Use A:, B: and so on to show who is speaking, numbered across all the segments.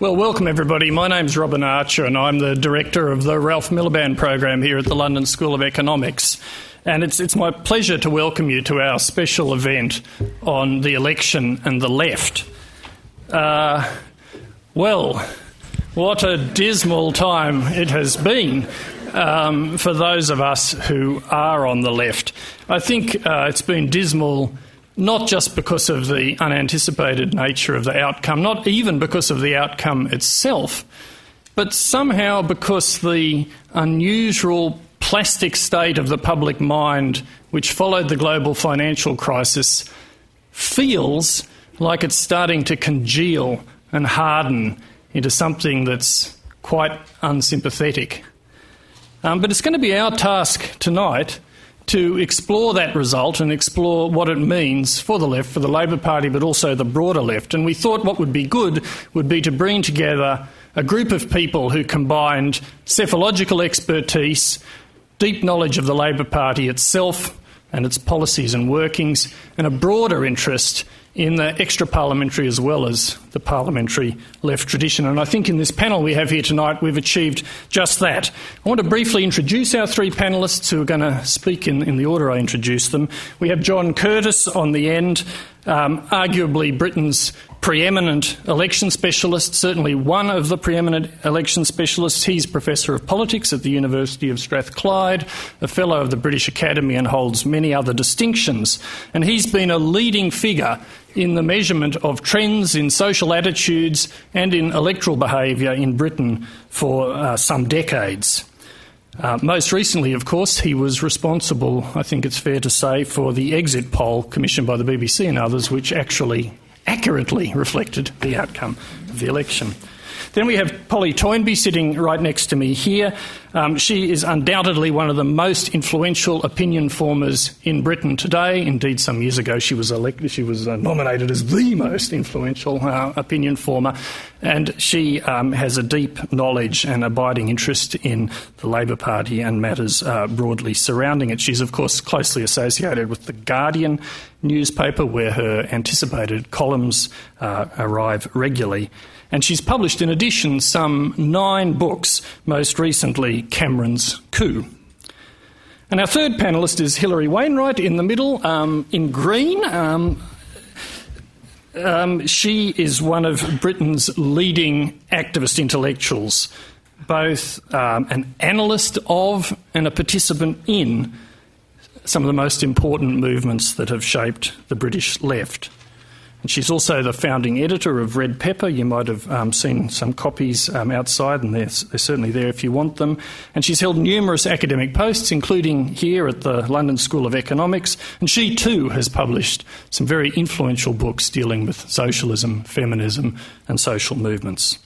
A: Well, welcome everybody. My name's Robin Archer, and I'm the director of the Ralph Miliband program here at the London School of Economics. And it's, it's my pleasure to welcome you to our special event on the election and the left. Uh, well, what a dismal time it has been um, for those of us who are on the left. I think uh, it's been dismal not just because of the unanticipated nature of the outcome, not even because of the outcome itself, but somehow because the unusual plastic state of the public mind which followed the global financial crisis feels like it's starting to congeal and harden into something that's quite unsympathetic. Um, but it's going to be our task tonight to explore that result and explore what it means for the left, for the Labor Party, but also the broader left. And we thought what would be good would be to bring together a group of people who combined psephological expertise, deep knowledge of the Labor Party itself and its policies and workings, and a broader interest in the extra parliamentary as well as the parliamentary left tradition. And I think in this panel we have here tonight, we've achieved just that. I want to briefly introduce our three panellists who are going to speak in, in the order I introduced them. We have John Curtice on the end, um, arguably Britain's preeminent election specialist, certainly one of the preeminent election specialists. He's Professor of Politics at the University of Strathclyde, a Fellow of the British Academy, and holds many other distinctions. And he's been a leading figure in the measurement of trends in social attitudes and in electoral behaviour in Britain for uh, some decades. Uh, most recently, of course, he was responsible, I think it's fair to say, for the exit poll commissioned by the BBC and others, which actually accurately reflected the outcome of the election. Then we have Polly Toynbee sitting right next to me here. Um, she is undoubtedly one of the most influential opinion formers in Britain today. Indeed, some years ago she was elected, she was uh, nominated as the most influential uh, opinion former, and she um, has a deep knowledge and abiding interest in the Labor Party and matters uh, broadly surrounding it. She's, of course, closely associated with the Guardian newspaper, where her anticipated columns uh, arrive regularly. And she's published, in addition, some nine books, most recently, Cameron's Coup. And our third panellist is Hilary Wainwright in the middle, um, in green. Um, um, she is one of Britain's leading activist intellectuals, both um, an analyst of and a participant in some of the most important movements that have shaped the British left. And she's also the founding editor of Red Pepper. You might have um, seen some copies um, outside, and they're, they're, certainly there if you want them. And she's held numerous academic posts, including here at the London School of Economics. And she too has published some very influential books dealing with socialism, feminism, and social movements.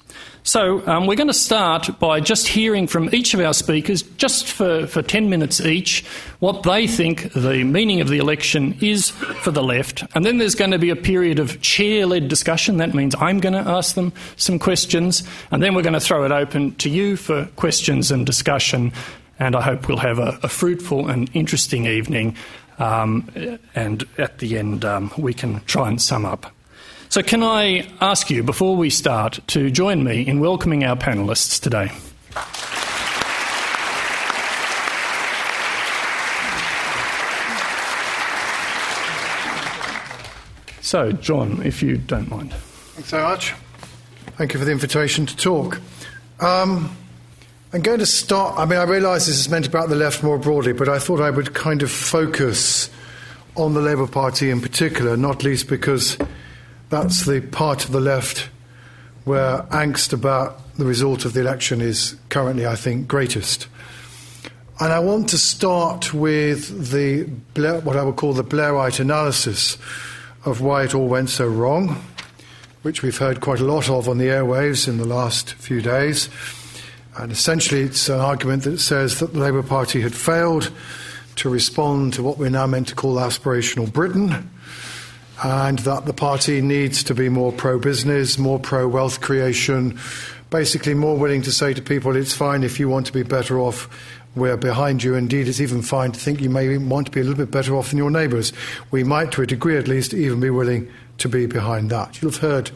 A: So, um, we're going to start by just hearing from each of our speakers, just for, for 10 minutes each, what they think the meaning of the election is for the left. And then there's going to be a period of chair led discussion. That means I'm going to ask them some questions. And then we're going to throw it open to you for questions and discussion. And I hope we'll have a, a fruitful and interesting evening. Um, and at the end, um, we can try and sum up. So, can I ask you, before we start, to join me in welcoming our panellists today? So, John, if you don't mind.
B: Thanks so much. Thank you for the invitation to talk. Um, I'm going to start. I mean, I realise this is meant about the left more broadly, but I thought I would kind of focus on the Labour Party in particular, not least because that's the part of the left where angst about the result of the election is currently, I think, greatest. And I want to start with the what I would call the Blairite analysis of why it all went so wrong, which we've heard quite a lot of on the airwaves in the last few days. And essentially, it's an argument that says that the Labour Party had failed to respond to what we're now meant to call aspirational Britain and that the party needs to be more pro business, more pro wealth creation, basically more willing to say to people, it's fine if you want to be better off, we're behind you. Indeed, it's even fine to think you may want to be a little bit better off than your neighbours. We might, to a degree at least, even be willing to be behind that. You'll have heard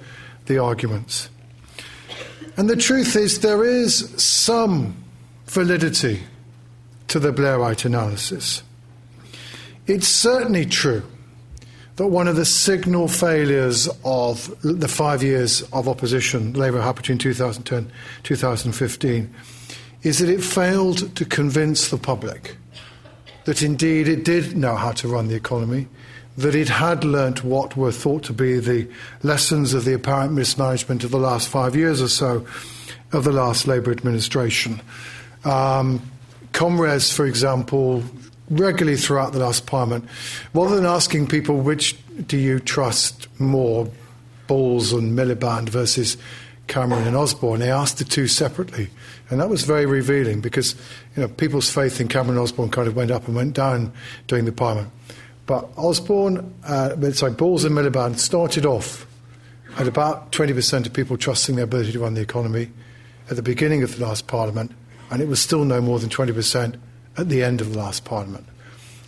B: the arguments. And the truth is, there is some validity to the Blairite analysis. It's certainly true that one of the signal failures of the five years of opposition Labour had between 2010 and 2015 is that it failed to convince the public that indeed it did know how to run the economy, that it had learnt what were thought to be the lessons of the apparent mismanagement of the last five years or so of the last Labour administration. Um, for example, regularly throughout the last parliament, rather than asking people which do you trust more, Balls and Miliband versus Cameron and Osborne, they asked the two separately. And that was very revealing because you know, people's faith in Cameron and Osborne kind of went up and went down during the parliament. But Osborne, uh, sorry, Balls and Miliband started off at about 20% of people trusting their ability to run the economy at the beginning of the last parliament, and it was still no more than 20% at the end of the last parliament.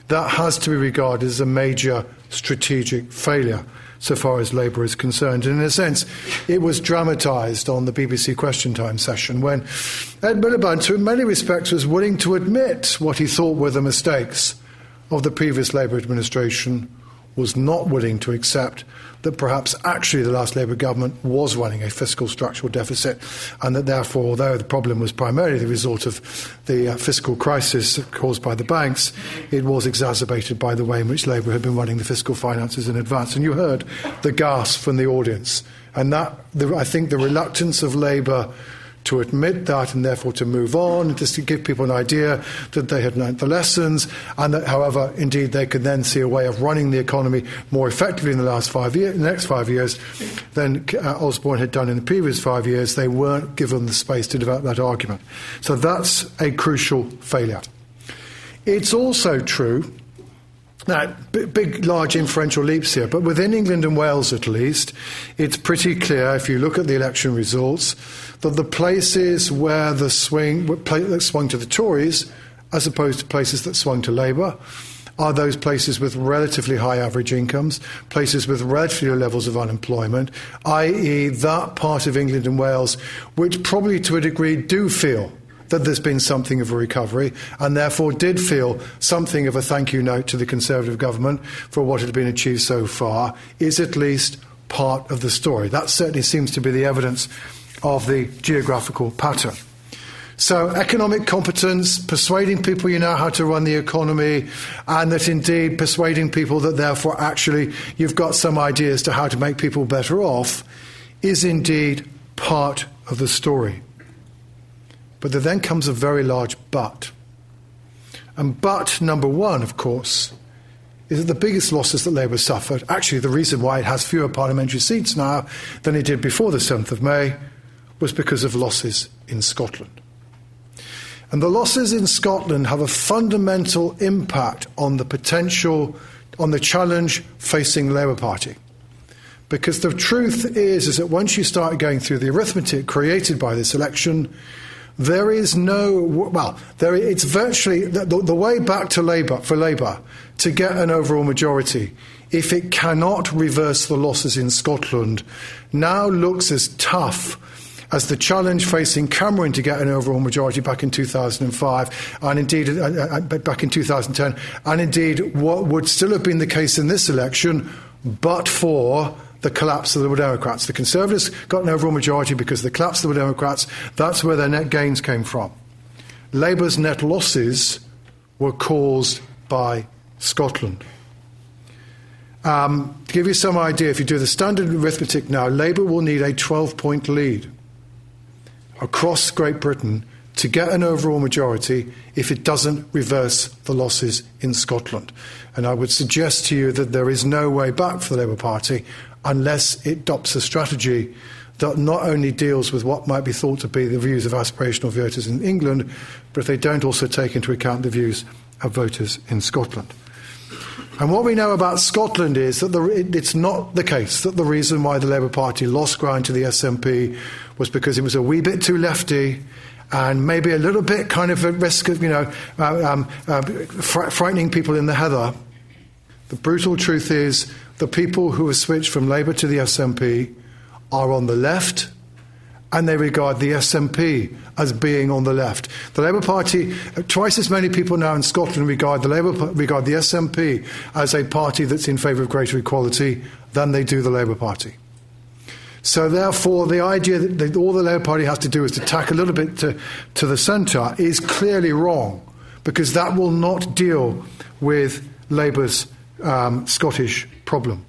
B: That has to be regarded as a major strategic failure so far as Labour is concerned. And in a sense, it was dramatised on the BBC Question Time session when Ed Miliband, who in many respects, was willing to admit what he thought were the mistakes of the previous Labour administration was not willing to accept that perhaps actually the last Labour government was running a fiscal structural deficit, and that therefore, although the problem was primarily the result of the uh, fiscal crisis caused by the banks, it was exacerbated by the way in which Labour had been running the fiscal finances in advance. And you heard the gasp from the audience. And that, the, I think, the reluctance of Labour to admit that and therefore to move on, just to give people an idea that they had learnt the lessons, and that, however, indeed they could then see a way of running the economy more effectively in the last five years, the next five years, than uh, Osborne had done in the previous five years. They weren't given the space to develop that argument. So that's a crucial failure. It's also true now, big, large inferential leaps here, but within England and Wales at least, it's pretty clear if you look at the election results that the places where the swing that swung to the Tories, as opposed to places that swung to Labour, are those places with relatively high average incomes, places with relatively low levels of unemployment, i.e., that part of England and Wales which probably to a degree do feel that there's been something of a recovery and therefore did feel something of a thank you note to the Conservative government for what had been achieved so far is at least part of the story. That certainly seems to be the evidence of the geographical pattern. So, economic competence, persuading people you know how to run the economy, and that indeed persuading people that therefore actually you've got some ideas to how to make people better off, is indeed part of the story. But there then comes a very large but. And but number one, of course, is that the biggest losses that Labour suffered, actually, the reason why it has fewer parliamentary seats now than it did before the 7th of May, was because of losses in Scotland. And the losses in Scotland have a fundamental impact on the potential, on the challenge facing the Labour Party. Because the truth is, is that once you start going through the arithmetic created by this election, there is no, well, there, it's virtually the, the way back to Labour, for Labour, to get an overall majority, if it cannot reverse the losses in Scotland, now looks as tough as the challenge facing Cameron to get an overall majority back in 2005 and indeed uh, uh, uh back in 2010, and indeed what would still have been the case in this election, but for the collapse of the Democrats. The Conservatives got an overall majority because the collapse of the Democrats. That's where their net gains came from. Labour's net losses were caused by Scotland. Um, to give you some idea, if you do the standard arithmetic now, Labour will need a 12 point lead across Great Britain to get an overall majority if it doesn't reverse the losses in Scotland. And I would suggest to you that there is no way back for the Labour Party unless it adopts a strategy that not only deals with what might be thought to be the views of aspirational voters in England, but if they don't also take into account the views of voters in Scotland. And what we know about Scotland is that the, it's not the case that the reason why the Labour Party lost ground to the SNP was because it was a wee bit too lefty and maybe a little bit kind of at risk of, you know, uh, um, uh, fr- frightening people in the heather. The brutal truth is the people who have switched from Labour to the SNP are on the left and they regard the SNP as being on the left. The Labour Party, twice as many people now in Scotland regard the Labour regard the SNP as a party that's in favour of greater equality than they do the Labour Party. So, therefore, the idea that all the Labour Party has to do is to tack a little bit to, to the centre is clearly wrong because that will not deal with Labour's um, Scottish problem.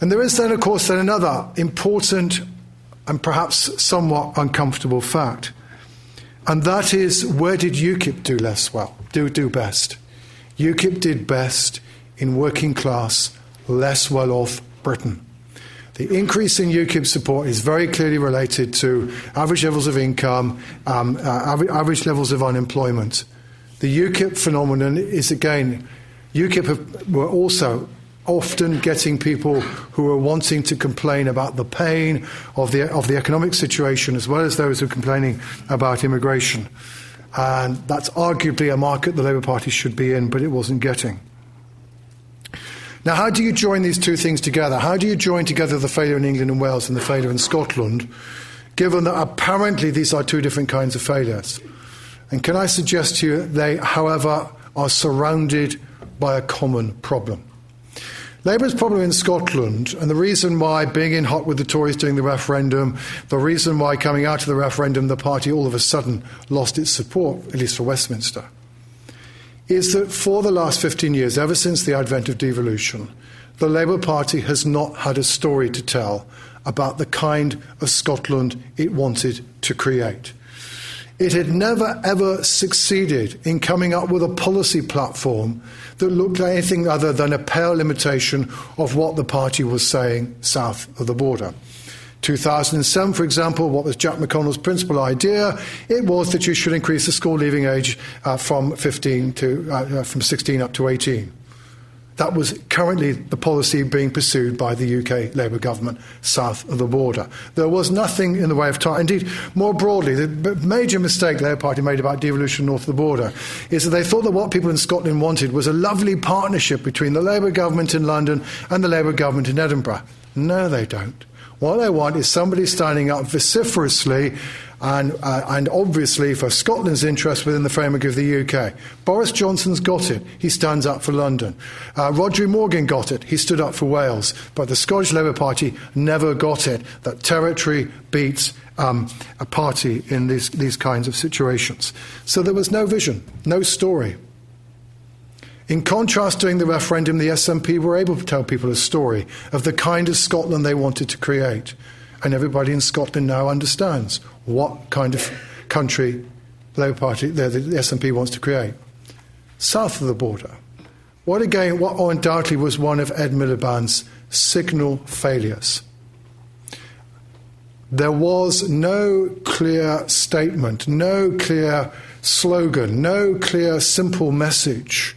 B: And there is then, of course, then another important and perhaps somewhat uncomfortable fact. And that is where did UKIP do less well, do, do best? UKIP did best in working class, less well off Britain. The increase in UKIP support is very clearly related to average levels of income, um, uh, average, average levels of unemployment. The UKIP phenomenon is again, UKIP have, were also often getting people who are wanting to complain about the pain of the, of the economic situation as well as those who are complaining about immigration. And that's arguably a market the Labour Party should be in, but it wasn't getting. Now, how do you join these two things together? How do you join together the failure in England and Wales and the failure in Scotland, given that apparently these are two different kinds of failures? And can I suggest to you they, however, are surrounded by a common problem? Labour's problem in Scotland, and the reason why being in hot with the Tories during the referendum, the reason why coming out of the referendum the party all of a sudden lost its support, at least for Westminster, is that for the last 15 years, ever since the advent of devolution, the Labour Party has not had a story to tell about the kind of Scotland it wanted to create. It had never ever succeeded in coming up with a policy platform that looked like anything other than a pale imitation of what the party was saying south of the border. 2007, for example, what was Jack McConnell's principal idea? It was that you should increase the school leaving age uh, from 15 to uh, uh from 16 up to 18. That was currently the policy being pursued by the UK Labour government south of the border. There was nothing in the way of time. Indeed, more broadly, the major mistake the Labour Party made about devolution north of the border is that they thought that what people in Scotland wanted was a lovely partnership between the Labour government in London and the Labour government in Edinburgh. No, they don't. What they want is somebody standing up vociferously and, uh, and obviously for Scotland's interest within the framework of the UK. Boris Johnson's got it. He stands up for London. Uh, Rhodri Morgan got it. He stood up for Wales. But the Scottish Labour Party never got it that territory beats um, a party in these, these kinds of situations. So there was no vision, no story. In contrast, during the referendum, the SNP were able to tell people a story of the kind of Scotland they wanted to create. And everybody in Scotland now understands what kind of country the Labour Party, the, the SNP wants to create. South of the border, what again, what undoubtedly was one of Ed Miliband's signal failures. There was no clear statement, no clear slogan, no clear simple message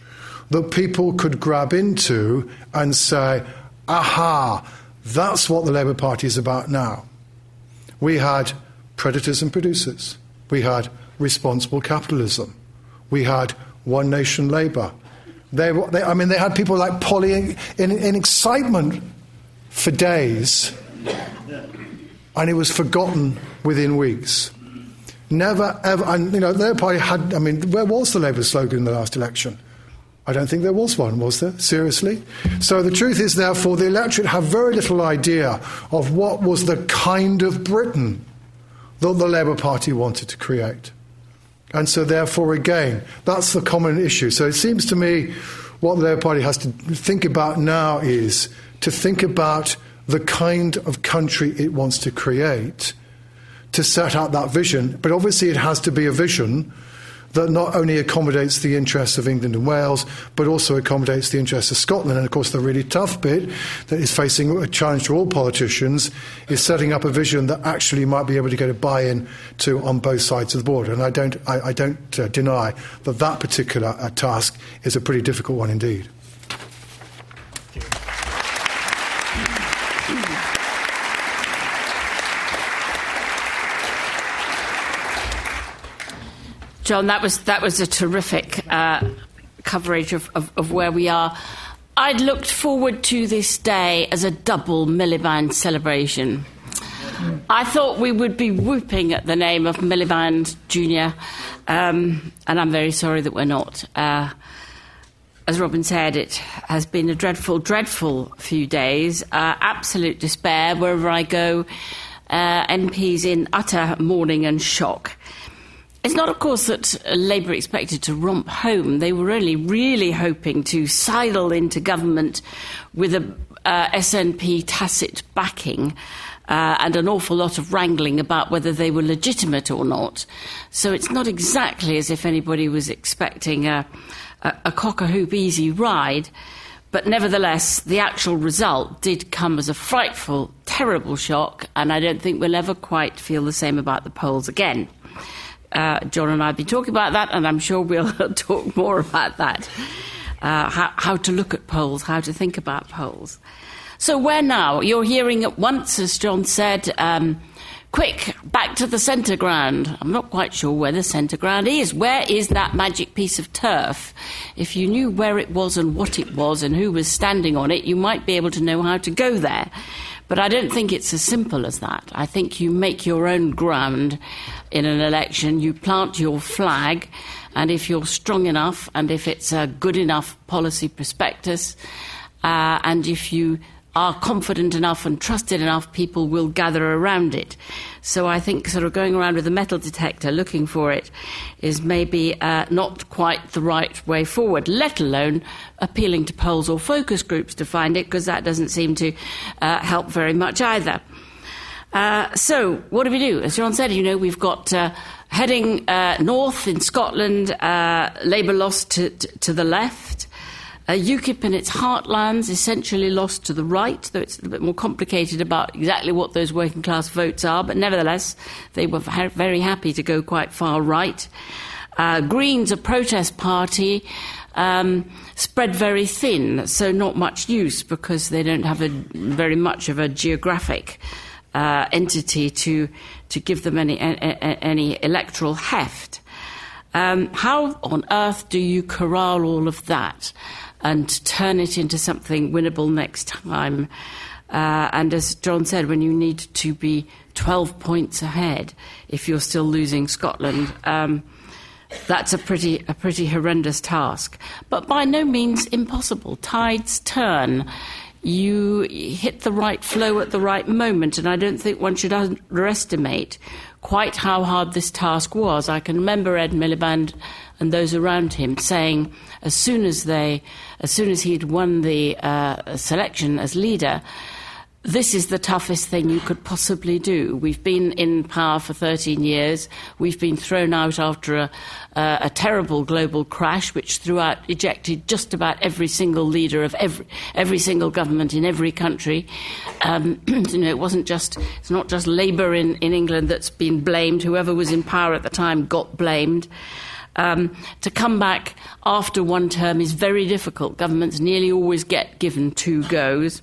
B: that people could grab into and say, aha, that's what the Labour Party is about now. We had predators and producers. We had responsible capitalism. We had one nation labour. They, they, I mean, they had people like Polly in, in, in excitement for days, and it was forgotten within weeks. Never ever, and you know, their party had. I mean, where was the Labour slogan in the last election? I don't think there was one, was there? Seriously? So the truth is, therefore, the electorate have very little idea of what was the kind of Britain that the Labour Party wanted to create. And so, therefore, again, that's the common issue. So it seems to me what the Labour Party has to think about now is to think about the kind of country it wants to create to set out that vision. But obviously, it has to be a vision that not only accommodates the interests of England and Wales, but also accommodates the interests of Scotland. And of course, the really tough bit that is facing a challenge to all politicians is setting up a vision that actually might be able to get a buy-in to on both sides of the border. And I don't, I, I don't uh, deny that that particular uh, task is a pretty difficult one indeed.
C: John, that was that was a terrific uh, coverage of, of, of, where we are. I'd looked forward to this day as a double Miliband celebration. I thought we would be whooping at the name of Miliband Jr., um, and I'm very sorry that we're not. Uh, as Robin said, it has been a dreadful, dreadful few days. Uh, absolute despair wherever I go. Uh, MPs in utter mourning and shock. It's not, of course, that Labour expected to romp home. They were only really hoping to sidle into government with a uh, SNP tacit backing. Uh, and an awful lot of wrangling about whether they were legitimate or not. So it's not exactly as if anybody was expecting a, a, a cock a hoop easy ride. But nevertheless, the actual result did come as a frightful, terrible shock, and I don't think we'll ever quite feel the same about the polls again. Uh, John and I have been talking about that, and I'm sure we'll talk more about that. Uh, how, how, to look at polls, how to think about polls. So, where now? You're hearing at once, as John said, um, quick, back to the centre ground. I'm not quite sure where the centre ground is. Where is that magic piece of turf? If you knew where it was and what it was and who was standing on it, you might be able to know how to go there. But I don't think it's as simple as that. I think you make your own ground in an election, you plant your flag, and if you're strong enough, and if it's a good enough policy prospectus, uh, and if you are confident enough and trusted enough, people will gather around it. So I think sort of going around with a metal detector looking for it is maybe uh, not quite the right way forward, let alone appealing to polls or focus groups to find it, because that doesn't seem to uh, help very much either. Uh, so, what do we do? As John said, you know, we've got uh, heading uh, north in Scotland, uh, Labour lost to, to, to the left. Uh, UKIP in its heartlands essentially lost to the right, though it's a bit more complicated about exactly what those working class votes are, but nevertheless, they were very happy to go quite far right. Uh, Greens, a protest party, um, spread very thin, so not much use because they don't have a, very much of a geographic uh, entity to, to give them any, any electoral heft. Um, how on earth do you corral all of that? And turn it into something winnable next time. Uh, and as John said, when you need to be 12 points ahead if you're still losing Scotland, um, that's a pretty, a pretty horrendous task. But by no means impossible. Tides turn. You hit the right flow at the right moment, and I don't think one should underestimate quite how hard this task was. I can remember Ed Miliband and those around him saying, as soon as they, as soon as he'd won the uh, selection as leader, this is the toughest thing you could possibly do. We've been in power for 13 years. We've been thrown out after a, uh, a terrible global crash, which threw out, ejected just about every single leader of every, every single government in every country. Um, you know, it wasn't just, it's not just Labour in, in England that's been blamed. Whoever was in power at the time got blamed. Um, to come back after one term is very difficult. Governments nearly always get given two goes,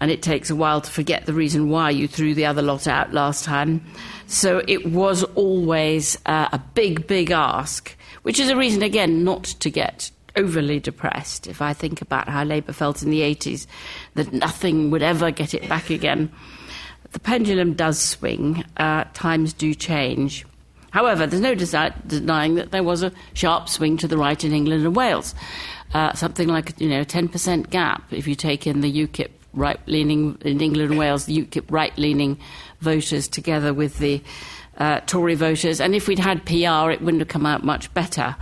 C: and it takes a while to forget the reason why you threw the other lot out last time. So it was always uh, a big, big ask, which is a reason, again, not to get overly depressed. If I think about how Labour felt in the 80s, that nothing would ever get it back again. The pendulum does swing, uh, times do change. However, there's no desi- denying that there was a sharp swing to the right in England and Wales. Uh, something like you know a 10% gap if you take in the UKIP right-leaning in England and Wales, the UKIP right-leaning voters together with the uh, Tory voters, and if we'd had PR, it wouldn't have come out much better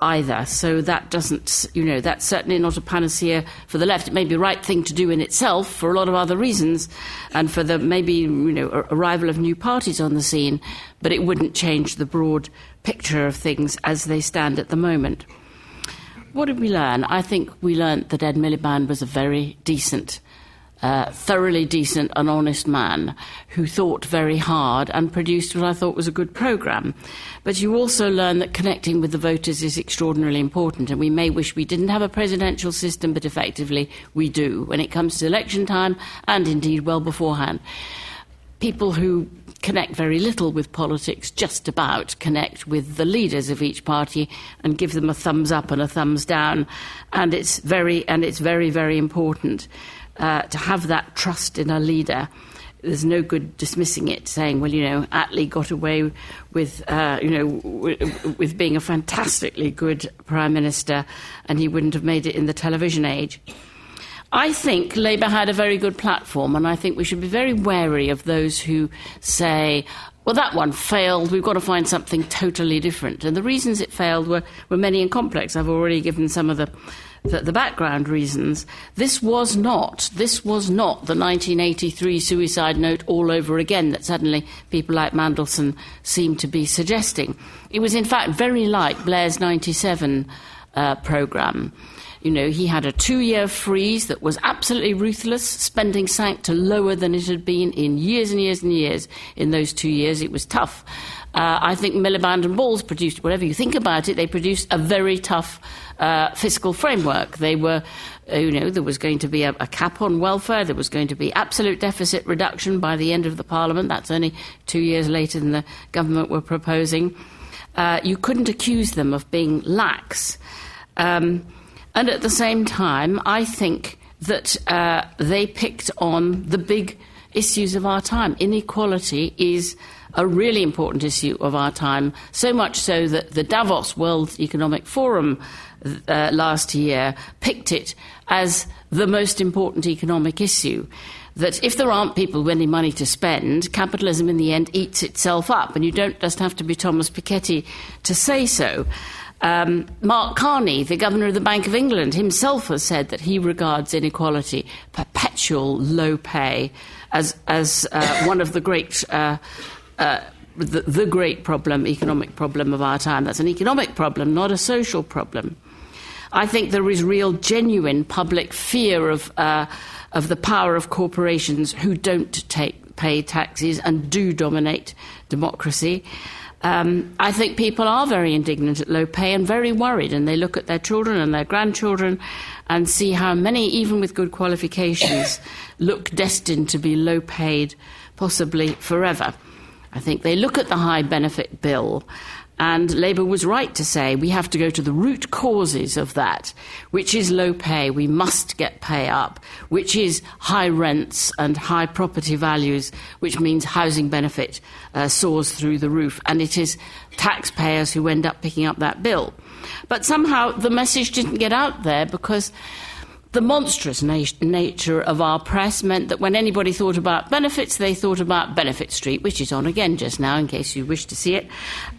C: either. So that doesn't, you know, that's certainly not a panacea for the left. It may be the right thing to do in itself for a lot of other reasons, and for the maybe, you know, arrival of new parties on the scene, but it wouldn't change the broad picture of things as they stand at the moment. What did we learn? I think we learned that Ed Miliband was a very decent uh, thoroughly decent and honest man who thought very hard and produced what I thought was a good programme. But you also learn that connecting with the voters is extraordinarily important, and we may wish we didn't have a presidential system, but effectively we do when it comes to election time and indeed well beforehand. People who connect very little with politics, just about connect with the leaders of each party and give them a thumbs up and a thumbs down, and it's very and it's very very important uh, to have that trust in a leader there's no good dismissing it, saying, well, you know, Attlee got away with, uh, you know, w- with being a fantastically good prime minister, and he wouldn't have made it in the television age. I think Labour had a very good platform, and I think we should be very wary of those who say, well, that one failed. We've got to find something totally different. And the reasons it failed were, were many and complex. I've already given some of the, the, the background reasons. This was not, this was not the 1983 suicide note all over again that suddenly people like Mandelson seem to be suggesting. It was, in fact, very like Blair's 97 uh, programme. You know, he had a two year freeze that was absolutely ruthless. Spending sank to lower than it had been in years and years and years. In those two years, it was tough. Uh, I think Miliband and Balls produced, whatever you think about it, they produced a very tough uh, fiscal framework. They were, uh, you know, there was going to be a, a, cap on welfare, there was going to be absolute deficit reduction by the end of the Parliament. That's only two years later than the government were proposing. Uh, you couldn't accuse them of being lax. Um, and at the same time, I think that uh, they picked on the big issues of our time. Inequality is a really important issue of our time, so much so that the Davos World Economic Forum uh, last year picked it as the most important economic issue. That if there aren't people with any money to spend, capitalism in the end eats itself up, and you don't just have to be Thomas Piketty to say so. Um, Mark Carney, the governor of the Bank of England, himself has said that he regards inequality, perpetual low pay, as, as uh, one of the great. Uh, uh, the, the, great problem, economic problem of our time. That's an economic problem, not a social problem. I think there is real, genuine public fear of, uh, of the power of corporations who don't take, pay taxes and do dominate democracy. Um, I think people are very indignant at low pay and very worried, and they look at their children and their grandchildren and see how many, even with good qualifications, look destined to be low paid, possibly forever. I think they look at the high benefit bill and Labour was right to say we have to go to the root causes of that, which is low pay. We must get pay up, which is high rents and high property values, which means housing benefit uh, soars through the roof. And it is taxpayers who end up picking up that bill. But somehow the message didn't get out there because the monstrous na- nature of our press meant that when anybody thought about benefits, they thought about Benefit Street, which is on again just now, in case you wish to see it,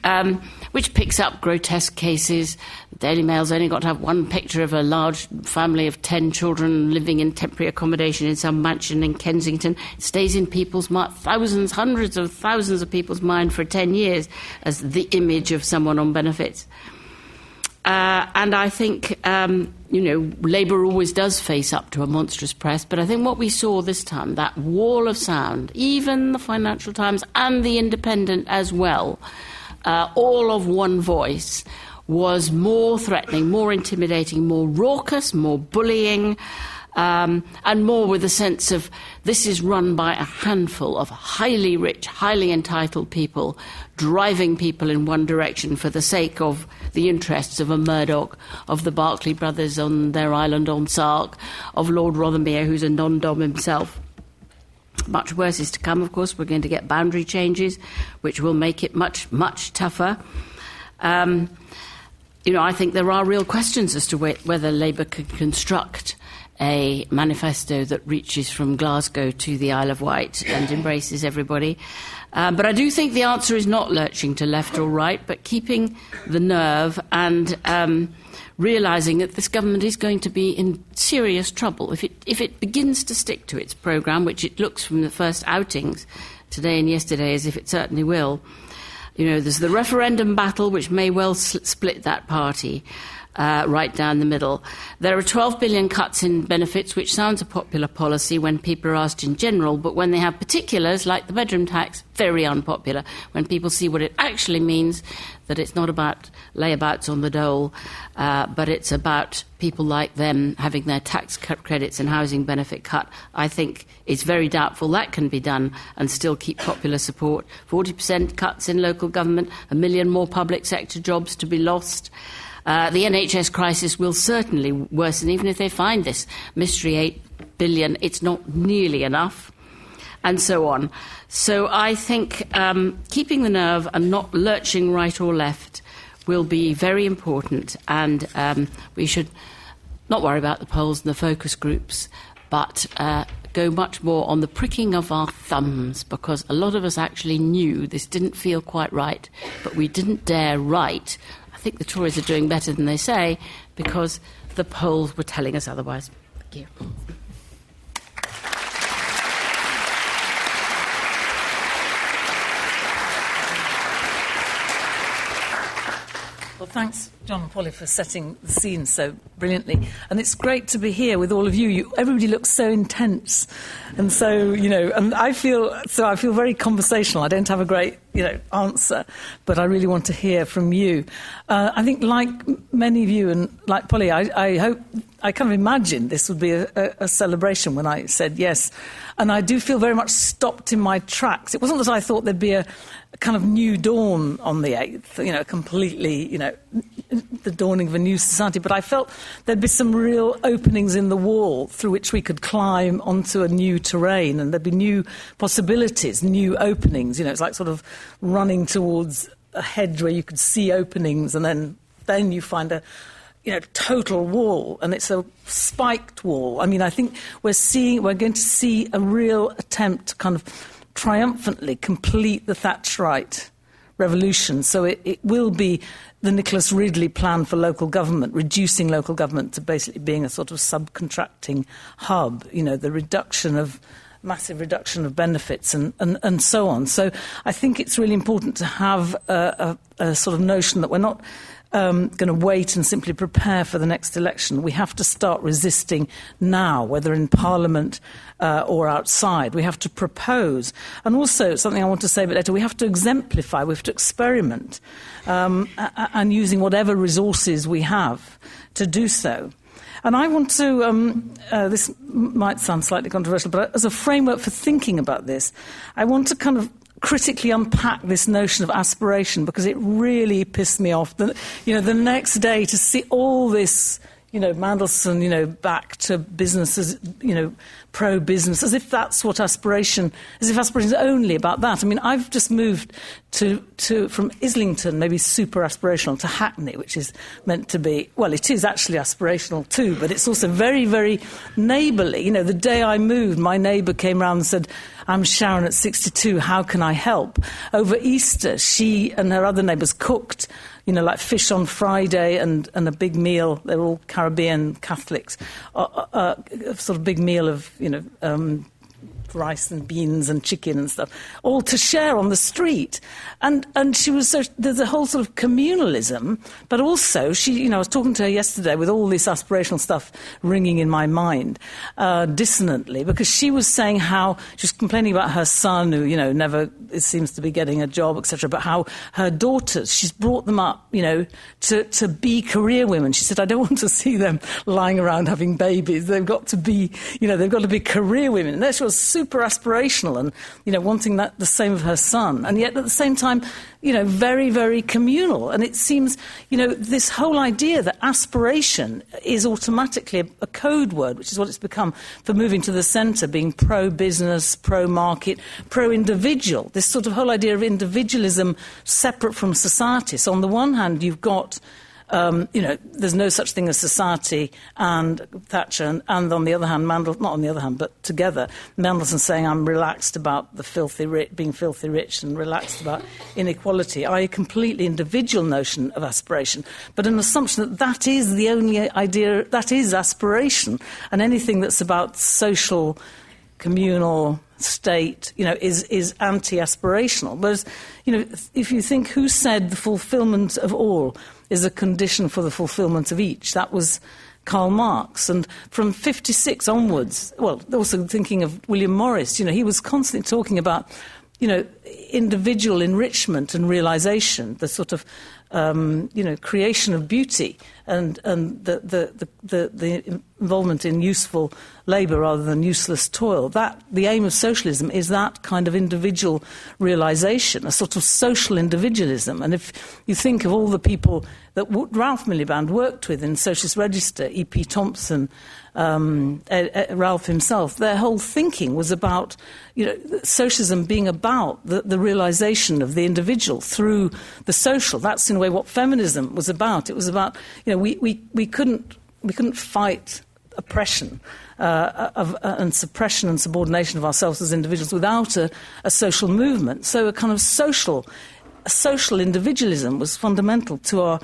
C: um, which picks up grotesque cases. The Daily Mail's only got to have one picture of a large family of 10 children living in temporary accommodation in some mansion in Kensington. It stays in people's mind, thousands, hundreds of thousands of people's mind for 10 years as the image of someone on benefits. Uh, and I think, um, you know, Labour always does face up to a monstrous press, but I think what we saw this time, that wall of sound, even the Financial Times and the Independent as well, uh, all of one voice, was more threatening, more intimidating, more raucous, more bullying um, and more with a sense of this is run by a handful of highly rich, highly entitled people driving people in one direction for the sake of the interests of a Murdoch, of the Barclay brothers on their island on Sark, of Lord Rothermere, who's a non dom himself. Much worse is to come, of course. We're going to get boundary changes, which will make it much, much tougher. Um, you know, I think there are real questions as to whether Labour can construct a manifesto that reaches from Glasgow to the Isle of Wight and embraces everybody. Uh, but I do think the answer is not lurching to left or right, but keeping the nerve and um, realizing that this government is going to be in serious trouble if it, if it begins to stick to its programme, which it looks from the first outings today and yesterday as if it certainly will. You know, there's the referendum battle, which may well sl- split that party uh, right down the middle. There are 12 billion cuts in benefits, which sounds a popular policy when people are asked in general, but when they have particulars, like the bedroom tax, very unpopular. When people see what it actually means, that it's not about layabouts on the dole, uh, but it's about people like them having their tax credits and housing benefit cut. I think it's very doubtful that can be done and still keep popular support. 40% cuts in local government, a million more public sector jobs to be lost. Uh, the NHS crisis will certainly worsen, even if they find this mystery 8 billion. It's not nearly enough. and so on. So I think um, keeping the nerve and not lurching right or left will be very important, and um, we should not worry about the polls and the focus groups, but uh, go much more on the pricking of our thumbs because a lot of us actually knew this didn't feel quite right, but we didn't dare write. Think the Tories are doing better than they say because the polls were telling us otherwise. Thank you.
D: Well, thanks, John and Polly, for setting the scene so brilliantly. And it's great to be here with all of you. you. Everybody looks so intense, and so you know. And I feel so. I feel very conversational. I don't have a great you know answer, but I really want to hear from you. Uh, I think, like many of you, and like Polly, I, I hope I kind of imagined this would be a, a, a, celebration when I said yes. And I do feel very much stopped in my tracks. It wasn't that I thought there'd be a, a kind of new dawn on the 8th, you know, completely, you know, the dawning of a new society, but I felt there'd be some real openings in the wall through which we could climb onto a new terrain and there'd be new possibilities, new openings. You know, it's like sort of running towards a hedge where you could see openings and then, then you find a you know, total wall, and it's a spiked wall. I mean, I think we're seeing, we're going to see a real attempt to kind of triumphantly complete the Thatcherite revolution. So it, it will be the Nicholas Ridley plan for local government, reducing local government to basically being a sort of subcontracting hub. You know, the reduction of massive reduction of benefits and, and, and so on. So I think it's really important to have a, a, a sort of notion that we're not um, going to wait and simply prepare for the next election. We have to start resisting now, whether in Parliament uh, or outside. We have to propose. And also, something I want to say a bit later, we have to exemplify, we have to experiment, um, and using whatever resources we have to do so. And I want to, um, uh, this might sound slightly controversial, but as a framework for thinking about this, I want to kind of critically unpack this notion of aspiration because it really pissed me off. The, you know, the next day to see all this, you know, Mandelson, you know, back to businesses, you know, pro business, as if that's what aspiration, as if aspiration is only about that. I mean, I've just moved to, to, from Islington, maybe super aspirational, to Hackney, which is meant to be, well, it is actually aspirational too, but it's also very, very neighbourly. You know, the day I moved, my neighbour came round and said, I'm Sharon at 62, how can I help? Over Easter, she and her other neighbours cooked you know, like fish on Friday and, and a big meal. They're all Caribbean Catholics. A sort of big meal of, you know, um, rice and beans and chicken and stuff, all to share on the street. And, and she was so, there's a whole sort of communalism, but also she, you know, I was talking to her yesterday with all this aspirational stuff ringing in my mind, uh, dissonantly, because she was saying how, she was complaining about her son who, you know, never seems to be getting a job, etc., but how her daughters, she's brought them up, you know, to, to be career women. She said, I don't want to see them lying around having babies. They've got to be, you know, they've got to be career women. And she was super aspirational and, you know, wanting that the same of her son. And yet at the same time, you know, very, very communal. And it seems, you know, this whole idea that aspiration is automatically a, a code word, which is what it's become for moving to the centre, being pro business, pro market, pro individual. This sort of whole idea of individualism separate from society. So, on the one hand, you've got um, you know, there's no such thing as society and Thatcher, and, and on the other hand, Mandel, not on the other hand, but together, Mandelson saying I'm relaxed about the filthy rich, being filthy rich and relaxed about inequality, i.e., a completely individual notion of aspiration, but an assumption that that is the only idea, that is aspiration, and anything that's about social, communal, state, you know, is, is anti-aspirational. But, you know, if you think who said the fulfillment of all, is a condition for the fulfillment of each. That was Karl Marx. And from 56 onwards, well, also thinking of William Morris, you know, he was constantly talking about, you know, individual enrichment and realization, the sort of, um, you know, creation of beauty and, and the, the, the, the, involvement in useful labour rather than useless toil. That the aim of socialism is that kind of individual realisation, a sort of social individualism. And if you think of all the people that Ralph Miliband worked with in Socialist Register, E.P. Thompson, um, Ralph himself, their whole thinking was about you know, socialism being about the, the realisation of the individual through the social. That's in a way what feminism was about. It was about you know we, we, we couldn't we couldn't fight oppression uh, of, uh, and suppression and subordination of ourselves as individuals without a, a social movement. So a kind of social, a social individualism was fundamental to our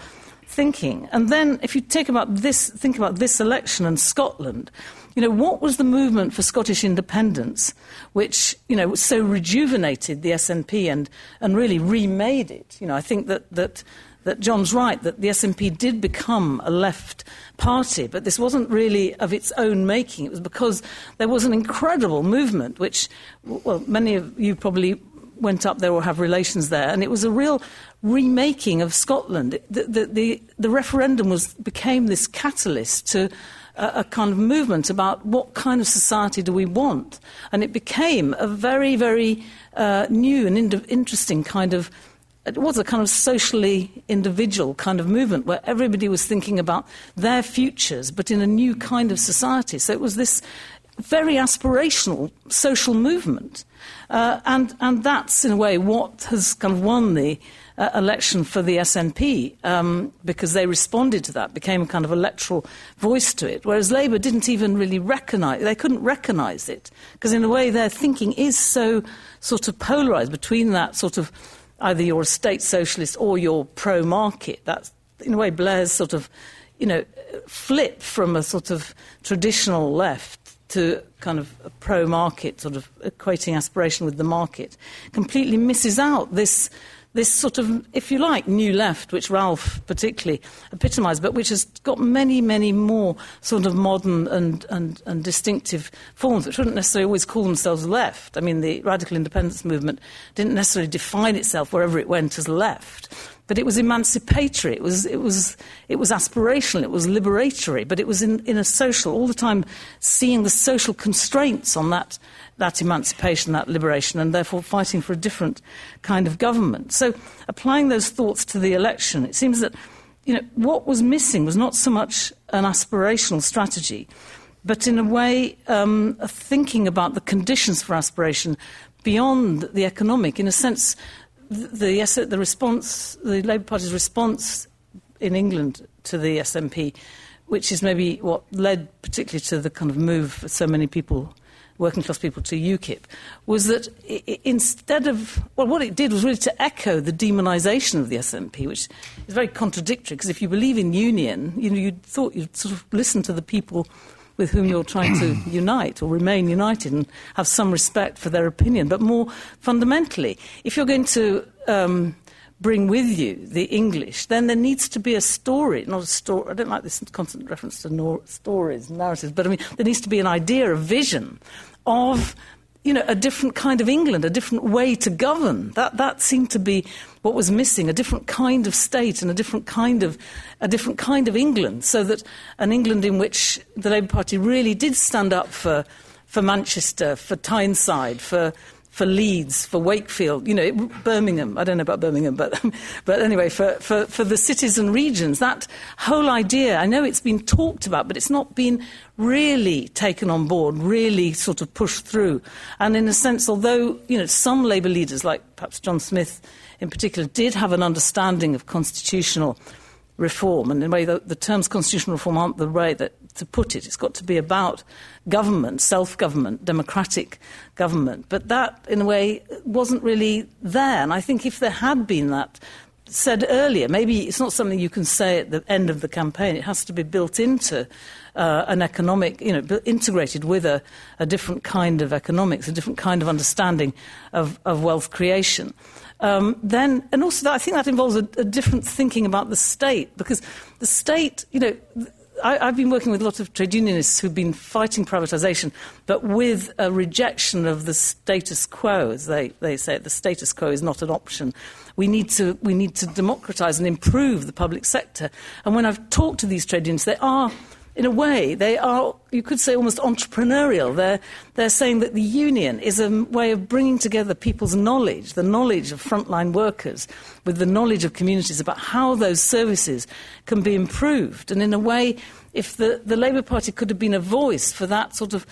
D: thinking. And then, if you take about this, think about this election and Scotland. You know, what was the movement for Scottish independence, which you know so rejuvenated the SNP and and really remade it? You know, I think that that that John's right, that the SNP did become a left party, but this wasn't really of its own making. It was because there was an incredible movement, which, well, many of you probably went up there or have relations there, and it was a real remaking of Scotland. The, the, the, the referendum was, became this catalyst to a, a, kind of movement about what kind of society do we want, and it became a very, very uh, new and in- interesting kind of it was a kind of socially individual kind of movement where everybody was thinking about their futures, but in a new kind of society. So it was this very aspirational social movement. Uh, and, and that's, in a way, what has kind of won the uh, election for the SNP um, because they responded to that, became a kind of electoral voice to it, whereas Labour didn't even really recognise, they couldn't recognise it because, in a way, their thinking is so sort of polarised between that sort of either you're a state socialist or you're pro market. That's, in a way, Blair's sort of, you know, flip from a sort of traditional left to kind of a pro market, sort of equating aspiration with the market, completely misses out this. This sort of, if you like, new left, which Ralph particularly epitomised, but which has got many, many more sort of modern and, and, and distinctive forms, which wouldn't necessarily always call themselves left. I mean, the radical independence movement didn't necessarily define itself wherever it went as left but it was emancipatory. It was, it was, it was aspirational. It was liberatory. But it was in, in a social, all the time seeing the social constraints on that, that emancipation, that liberation, and therefore fighting for a different kind of government. So applying those thoughts to the election, it seems that you know, what was missing was not so much an aspirational strategy, but in a way um, thinking about the conditions for aspiration beyond the economic. In a sense, the, the response, the Labour Party's response in England to the SNP, which is maybe what led particularly to the kind of move for so many people, working class people, to UKIP, was that it, instead of, well, what it did was really to echo the demonisation of the SNP, which is very contradictory, because if you believe in union, you know, you thought you'd sort of listen to the people with whom you're trying to unite or remain united and have some respect for their opinion. But more fundamentally, if you're going to um, bring with you the English, then there needs to be a story, not a story. I don't like this constant reference to nor- stories, narratives, but I mean, there needs to be an idea, a vision of you know, a different kind of England, a different way to govern. That, that seemed to be what was missing, a different kind of state and a different kind of, a different kind of England, so that an England in which the Labour Party really did stand up for, for Manchester, for Tyneside, for, for Leeds, for Wakefield, you know, Birmingham. I don't know about Birmingham, but, but anyway, for, for, for the cities and regions. That whole idea, I know it's been talked about, but it's not been really taken on board, really sort of pushed through. And in a sense, although, you know, some Labour leaders, like perhaps John Smith in particular, did have an understanding of constitutional reform, and in a way, the, the terms constitutional reform aren't the way that to put it. It's got to be about government, self government, democratic government. But that, in a way, wasn't really there. And I think if there had been that said earlier, maybe it's not something you can say at the end of the campaign, it has to be built into. Uh, an economic, you know, integrated with a, a, different kind of economics, a different kind of understanding of, of wealth creation. Um, then, and also, that, I think that involves a, a different thinking about the state, because the state, you know, I, have been working with a lot of trade unionists who've been fighting privatisation, but with a rejection of the status quo, as they, they say. The status quo is not an option. We need to, we need to democratise and improve the public sector. And when I've talked to these trade unions, they are in a way, they are, you could say, almost entrepreneurial. They're, they're saying that the union is a way of bringing together people's knowledge, the knowledge of frontline workers, with the knowledge of communities about how those services can be improved. And in a way, if the, the Labour Party could have been a voice for that sort of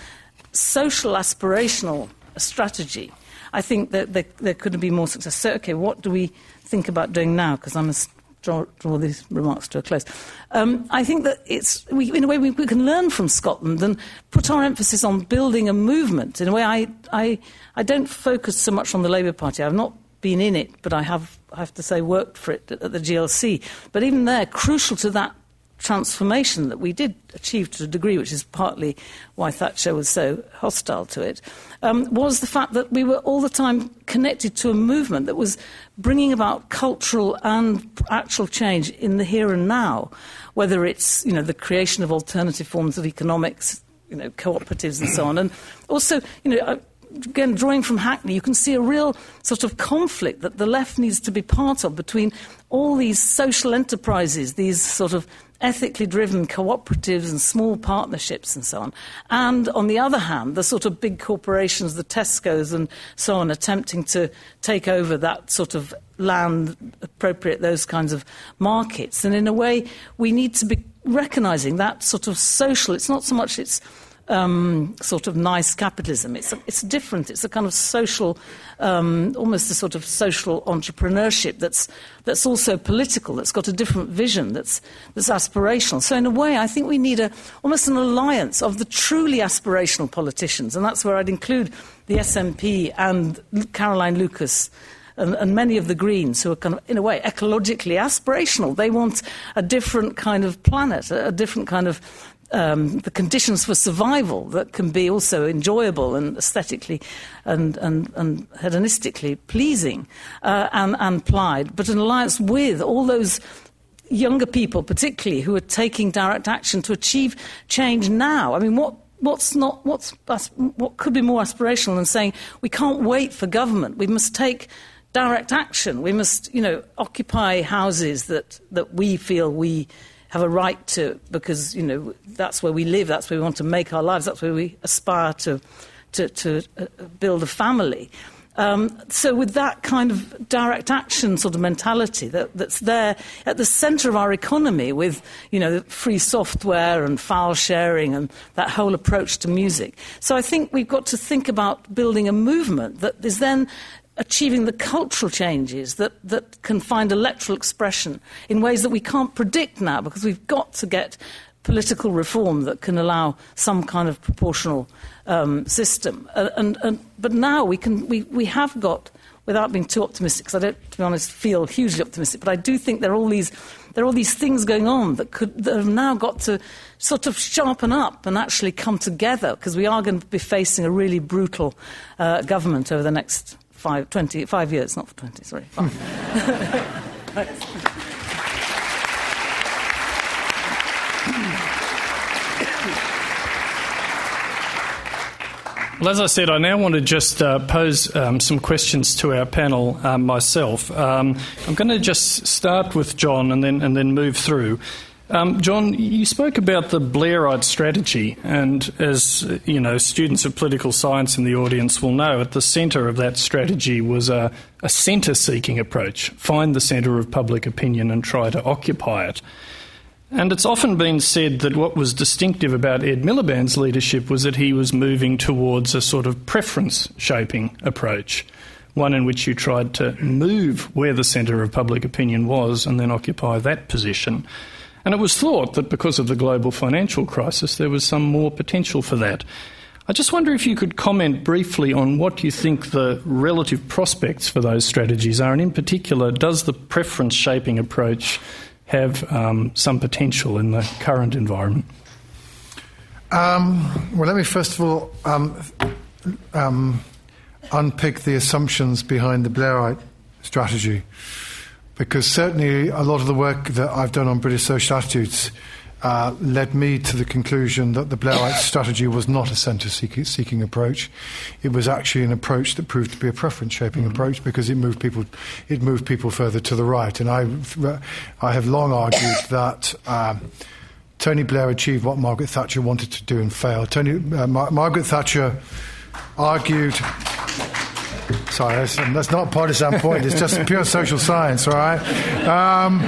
D: social aspirational strategy, I think that there, there could have been more success. So, okay, what do we think about doing now? Because I must draw, draw these remarks to a close. Um, I think that it's, we, in a way, we, we, can learn from Scotland and put our emphasis on building a movement. In a way, I, I, I don't focus so much on the Labour Party. I've not been in it, but I have, I have to say, worked for it at, at the GLC. But even there, crucial to that transformation that we did achieve to a degree, which is partly why Thatcher was so hostile to it, um, was the fact that we were all the time connected to a movement that was bringing about cultural and actual change in the here and now, whether it's you know the creation of alternative forms of economics, you know cooperatives and so on, and also you know. Again, drawing from Hackney, you can see a real sort of conflict that the left needs to be part of between all these social enterprises, these sort of ethically driven cooperatives and small partnerships and so on. And on the other hand, the sort of big corporations, the Tesco's and so on, attempting to take over that sort of land, appropriate those kinds of markets. And in a way, we need to be recognizing that sort of social, it's not so much it's um, sort of nice capitalism. It's, it's different. It's a kind of social, um, almost a sort of social entrepreneurship that's, that's also political, that's got a different vision, that's, that's aspirational. So, in a way, I think we need a, almost an alliance of the truly aspirational politicians, and that's where I'd include the SNP and Caroline Lucas. And, and, many of the Greens who are kind of, in a way, ecologically aspirational. They want a different kind of planet, a, a different kind of um, the conditions for survival that can be also enjoyable and aesthetically and, and, and hedonistically pleasing uh, and, and plied, but an alliance with all those younger people, particularly, who are taking direct action to achieve change now. I mean, what what's not what's what could be more aspirational than saying we can't wait for government. We must take direct action. We must you know occupy houses that that we feel we have a right to because you know that's where we live, that's where we want to make our lives, that's where we aspire to to, to uh, build a family. Um, so, with that kind of direct action sort of mentality that, that's there at the centre of our economy, with you know free software and file sharing and that whole approach to music, so I think we've got to think about building a movement that is then achieving the cultural changes that, that can find electoral expression in ways that we can't predict now because we've got to get political reform that can allow some kind of proportional um, system. Uh, and, and, but now we, can, we, we have got, without being too optimistic, because I don't, to be honest, feel hugely optimistic, but I do think there are all these, there are all these things going on that, could, that have now got to sort of sharpen up and actually come together, because we are going to be facing a really brutal uh, government over the next five, 20, five years, not for 20, sorry.
A: Well, as I said, I now want to just uh, pose um, some questions to our panel um, myself. Um, I'm going to just start with John and then and then move through. Um, John, you spoke about the Blairite strategy, and as you know, students of political science in the audience will know, at the centre of that strategy was a, a centre-seeking approach: find the centre of public opinion and try to occupy it. And it's often been said that what was distinctive about Ed Miliband's leadership was that he was moving towards a sort of preference shaping approach, one in which you tried to move where the centre of public opinion was and then occupy that position. And it was thought that because of the global financial crisis, there was some more potential for that. I just wonder if you could comment briefly on what you think the relative prospects for those strategies are, and in particular, does the preference shaping approach have um, some potential in the current environment?
B: Um, well, let me first of all um, um unpick the assumptions behind the Blairite strategy because certainly a lot of the work that I've done on British social attitudes uh, led me to the conclusion that the Blairite strategy was not a centre seeking approach. It was actually an approach that proved to be a preference shaping mm-hmm. approach because it moved people it moved people further to the right. And I I have long argued that. Um, Tony Blair achieved what Margaret Thatcher wanted to do and failed. Tony, uh, Mar- Margaret Thatcher argued. Sorry, that's, that's not partisan point. It's just pure social science, all right? Um,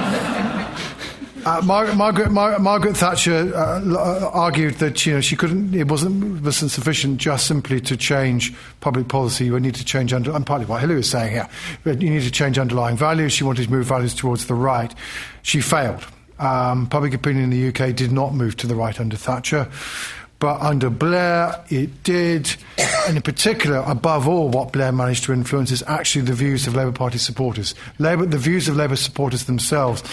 B: uh, Mar- Margaret, Mar- Margaret, Thatcher uh, uh, argued that you know she couldn't. It wasn't wasn't sufficient just simply to change public policy. You need to change under. And partly what Hilary was saying here. You need to change underlying values. She wanted to move values towards the right. She failed. Um, public opinion in the UK did not move to the right under Thatcher. But under Blair, it did. And in particular, above all, what Blair managed to influence is actually the views of Labour Party supporters. Labour, the views of Labour supporters themselves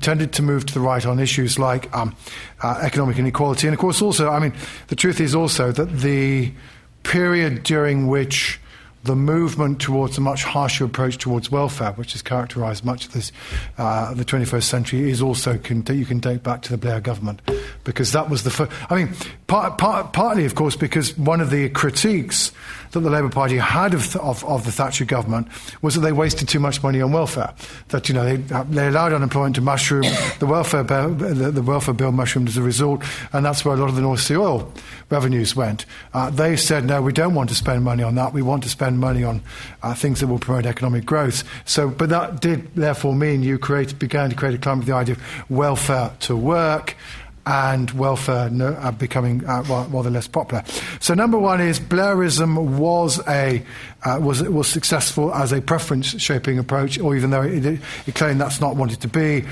B: tended to move to the right on issues like um, uh, economic inequality. And of course, also, I mean, the truth is also that the period during which the movement towards a much harsher approach towards welfare, which has characterised much of this, uh, the 21st century, is also can, you can date back to the Blair government because that was the first. I mean, part, part, partly, of course, because one of the critiques that the Labour Party had of, of, of, the Thatcher government was that they wasted too much money on welfare. That you know they, they allowed unemployment to mushroom, the welfare bill, the, the, welfare bill mushroomed as a result, and that's where a lot of the North Sea oil revenues went. Uh, they said no, we don't want to spend money on that. We want to spend money on uh, things that will promote economic growth. So, but that did therefore mean you create, began to create a climate with the idea of welfare to work and welfare are becoming uh, rather less popular. So number one is Blairism was a uh, was was successful as a preference shaping approach, or even though it, it claimed that's not what it to be.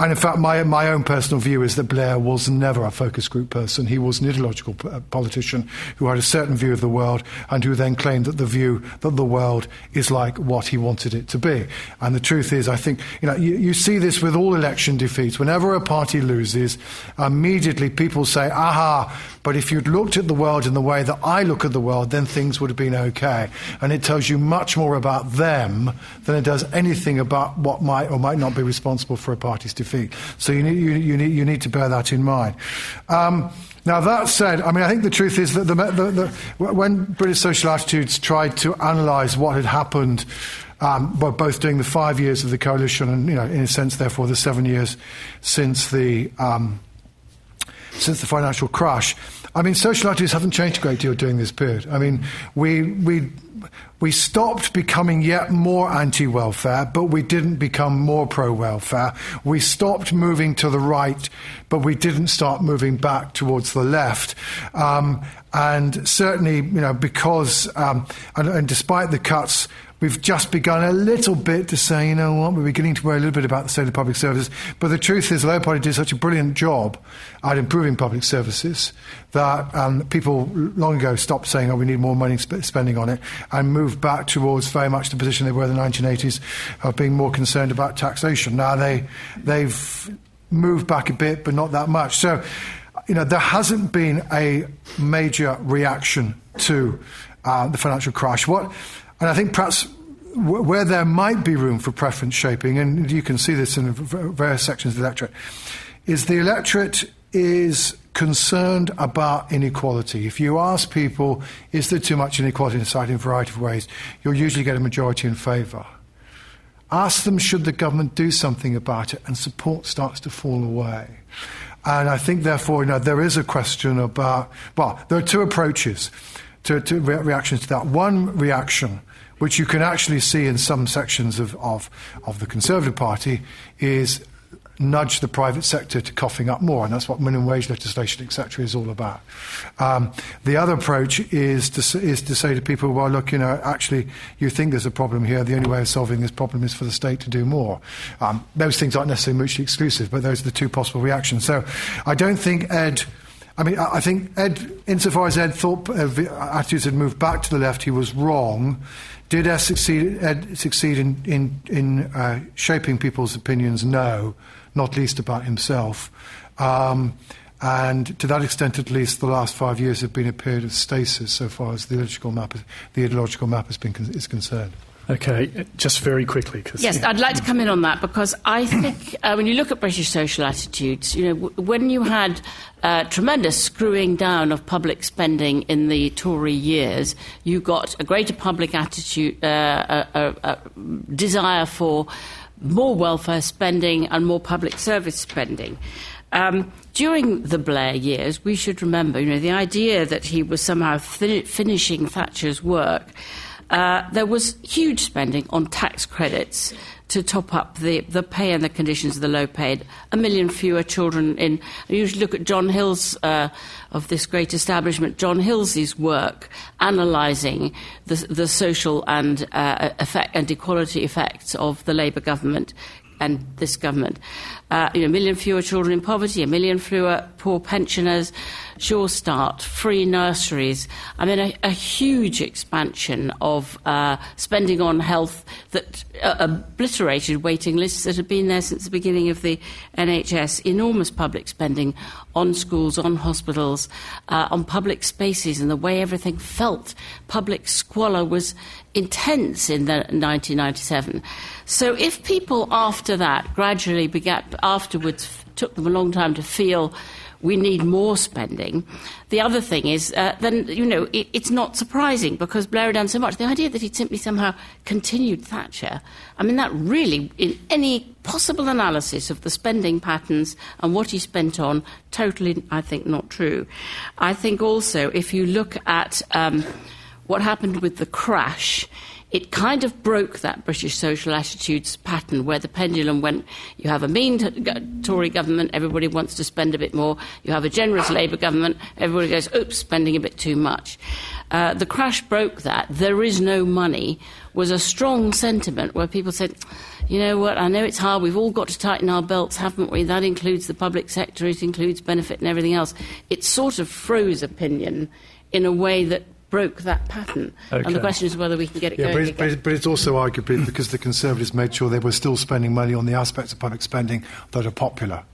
B: And in fact, my, my own personal view is that Blair was never a focus group person. He was an ideological uh, politician who had a certain view of the world and who then claimed that the view that the world is like what he wanted it to be. And the truth is, I think, you know, you, you see this with all election defeats. Whenever a party loses, immediately people say, aha, but if you'd looked at the world in the way that I look at the world, then things would have been okay. And it tells you much more about them than it does anything about what might or might not be responsible for a party's defeat. So you need, you, you need, you need to bear that in mind. Um, now, that said, I mean, I think the truth is that the, the, the, when British social attitudes tried to analyse what had happened, um, both during the five years of the coalition and, you know, in a sense, therefore, the seven years since the um, since the financial crash. I mean, social attitudes haven't changed a great deal during this period. I mean, we, we, we stopped becoming yet more anti welfare, but we didn't become more pro welfare. We stopped moving to the right, but we didn't start moving back towards the left. Um, and certainly, you know, because, um, and, and despite the cuts, We've just begun a little bit to say, you know what, we're beginning to worry a little bit about the state of public services. But the truth is, the Labour Party did such a brilliant job at improving public services that um, people long ago stopped saying, oh, we need more money sp- spending on it, and moved back towards very much the position they were in the 1980s of being more concerned about taxation. Now they, they've moved back a bit, but not that much. So, you know, there hasn't been a major reaction to uh, the financial crash. What and I think perhaps where there might be room for preference shaping, and you can see this in various sections of the electorate, is the electorate is concerned about inequality. If you ask people, is there too much inequality in society in a variety of ways, you'll usually get a majority in favour. Ask them, should the government do something about it, and support starts to fall away. And I think, therefore, you know, there is a question about, well, there are two approaches to, to re- reactions to that. One reaction which you can actually see in some sections of, of, of the Conservative Party, is nudge the private sector to coughing up more, and that's what minimum wage legislation, etc., is all about. Um, the other approach is to, is to say to people, well, look, you know, actually, you think there's a problem here. The only way of solving this problem is for the state to do more. Um, those things aren't necessarily mutually exclusive, but those are the two possible reactions. So I don't think Ed. I mean, I think Ed, insofar as Ed thought uh, attitudes had moved back to the left, he was wrong. Did Ed succeed, Ed succeed in, in, in uh, shaping people's opinions? No, not least about himself. Um, and to that extent, at least, the last five years have been a period of stasis so far as the ideological map, the ideological map has been, is concerned.
A: Okay, just very quickly.
C: yes, I'd like to come in on that because I think uh, when you look at British social attitudes, you know, w- when you had uh, tremendous screwing down of public spending in the Tory years, you got a greater public attitude, uh, a, a, a desire for more welfare spending and more public service spending. Um, during the Blair years, we should remember, you know, the idea that he was somehow fin- finishing Thatcher's work. Uh, there was huge spending on tax credits to top up the, the pay and the conditions of the low paid. A million fewer children in. I usually look at John Hills', uh, of this great establishment, John Hills' work analysing the, the social and, uh, effect, and equality effects of the Labour government and this government. Uh, you know, a million fewer children in poverty, a million fewer poor pensioners, Sure Start, free nurseries. I mean, a, a huge expansion of uh, spending on health that uh, obliterated waiting lists that had been there since the beginning of the NHS. Enormous public spending on schools, on hospitals, uh, on public spaces, and the way everything felt. Public squalor was intense in the 1997. So if people after that gradually began, afterwards took them a long time to feel we need more spending. The other thing is, uh, then, you know, it, it's not surprising because Blair had done so much. The idea that he'd simply somehow continued Thatcher, I mean, that really, in any possible analysis of the spending patterns and what he spent on, totally, I think, not true. I think also, if you look at um, what happened with the crash, it kind of broke that British social attitudes pattern where the pendulum went you have a mean Tory government, everybody wants to spend a bit more. You have a generous Labour government, everybody goes, oops, spending a bit too much. Uh, the crash broke that. There is no money was a strong sentiment where people said, you know what, I know it's hard, we've all got to tighten our belts, haven't we? That includes the public sector, it includes benefit and everything else. It sort of froze opinion in a way that broke that pattern. Okay. And the question is whether we can get it yeah,
B: going. But, but, it's also arguably because the Conservatives made sure they were still spending money on the aspects of public spending that are popular.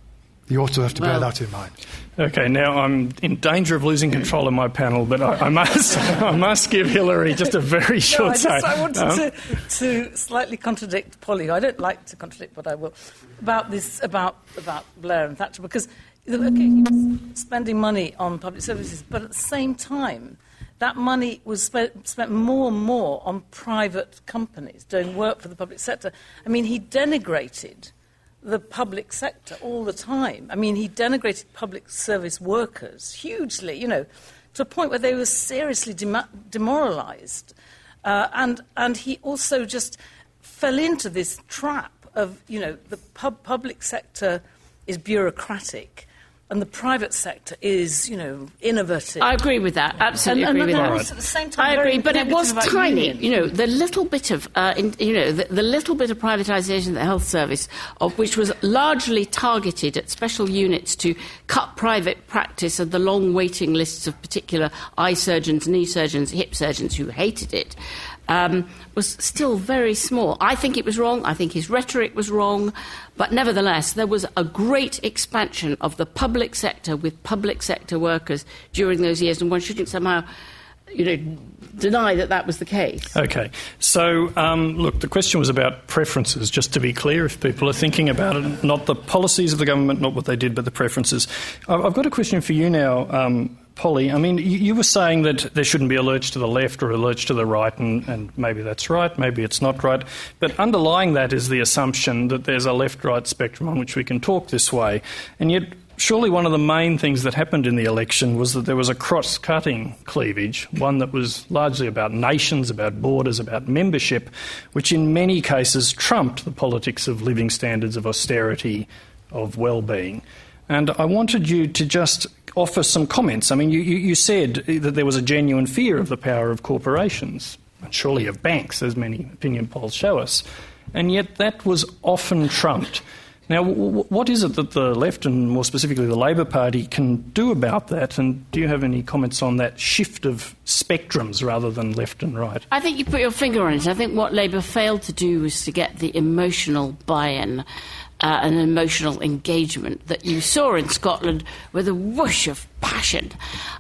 B: You also have to well, bear that in mind.
A: Okay, now I'm in danger of losing control of my panel, but I, I must I must give Hilary just a very short
D: no, I, just, I wanted um, to, to slightly contradict Polly. I don't like to contradict, but I will about this about about Blair and Thatcher because okay, he was spending money on public services, but at the same time that money was spent, spent, more and more on private companies doing work for the public sector. I mean, he denigrated the public sector all the time. I mean, he denigrated public service workers hugely, you know, to a point where they were seriously dem- demoralized. Uh, and, and he also just fell into this trap of, you know, the pub- public sector is bureaucratic and the private sector is, you know, innovative.
C: I agree with that. Absolutely and, agree with that.
D: At the same time, I
C: agree, but it was tiny. Union. You know, the little bit of, uh, in, you know, the, the, little bit of privatisation of the health service, of which was largely targeted at special units to cut private practice and the long waiting lists of particular eye surgeons, knee surgeons, hip surgeons who hated it um, was still very small. I think it was wrong. I think his rhetoric was wrong. But nevertheless, there was a great expansion of the public sector with public sector workers during those years, and one shouldn't somehow you know, deny that that was the case.
A: Okay. So, um, look, the question was about preferences, just to be clear, if people are thinking about it, not the policies of the government, not what they did, but the preferences. I've got a question for you now, um, Polly, I mean, you, were saying that there shouldn't be a lurch to the left or a lurch to the right, and, and maybe that's right, maybe it's not right. But underlying that is the assumption that there's a left right spectrum on which we can talk this way. And yet, surely one of the main things that happened in the election was that there was a cross cutting cleavage, one that was largely about nations, about borders, about membership, which in many cases trumped the politics of living standards, of austerity, of well being. And I wanted you to just offer some comments. I mean, you, you, said that there was a genuine fear of the power of corporations, and surely of banks, as many opinion polls show us. And yet that was often trumped. Now, what is it that the left, and more specifically the Labor Party, can do about that? And do you have any comments on that shift of spectrums rather than left and right?
C: I think you put your finger on it. I think what Labor failed to do was to get the emotional buy in uh, an emotional engagement that you saw in Scotland with a whoosh of passion.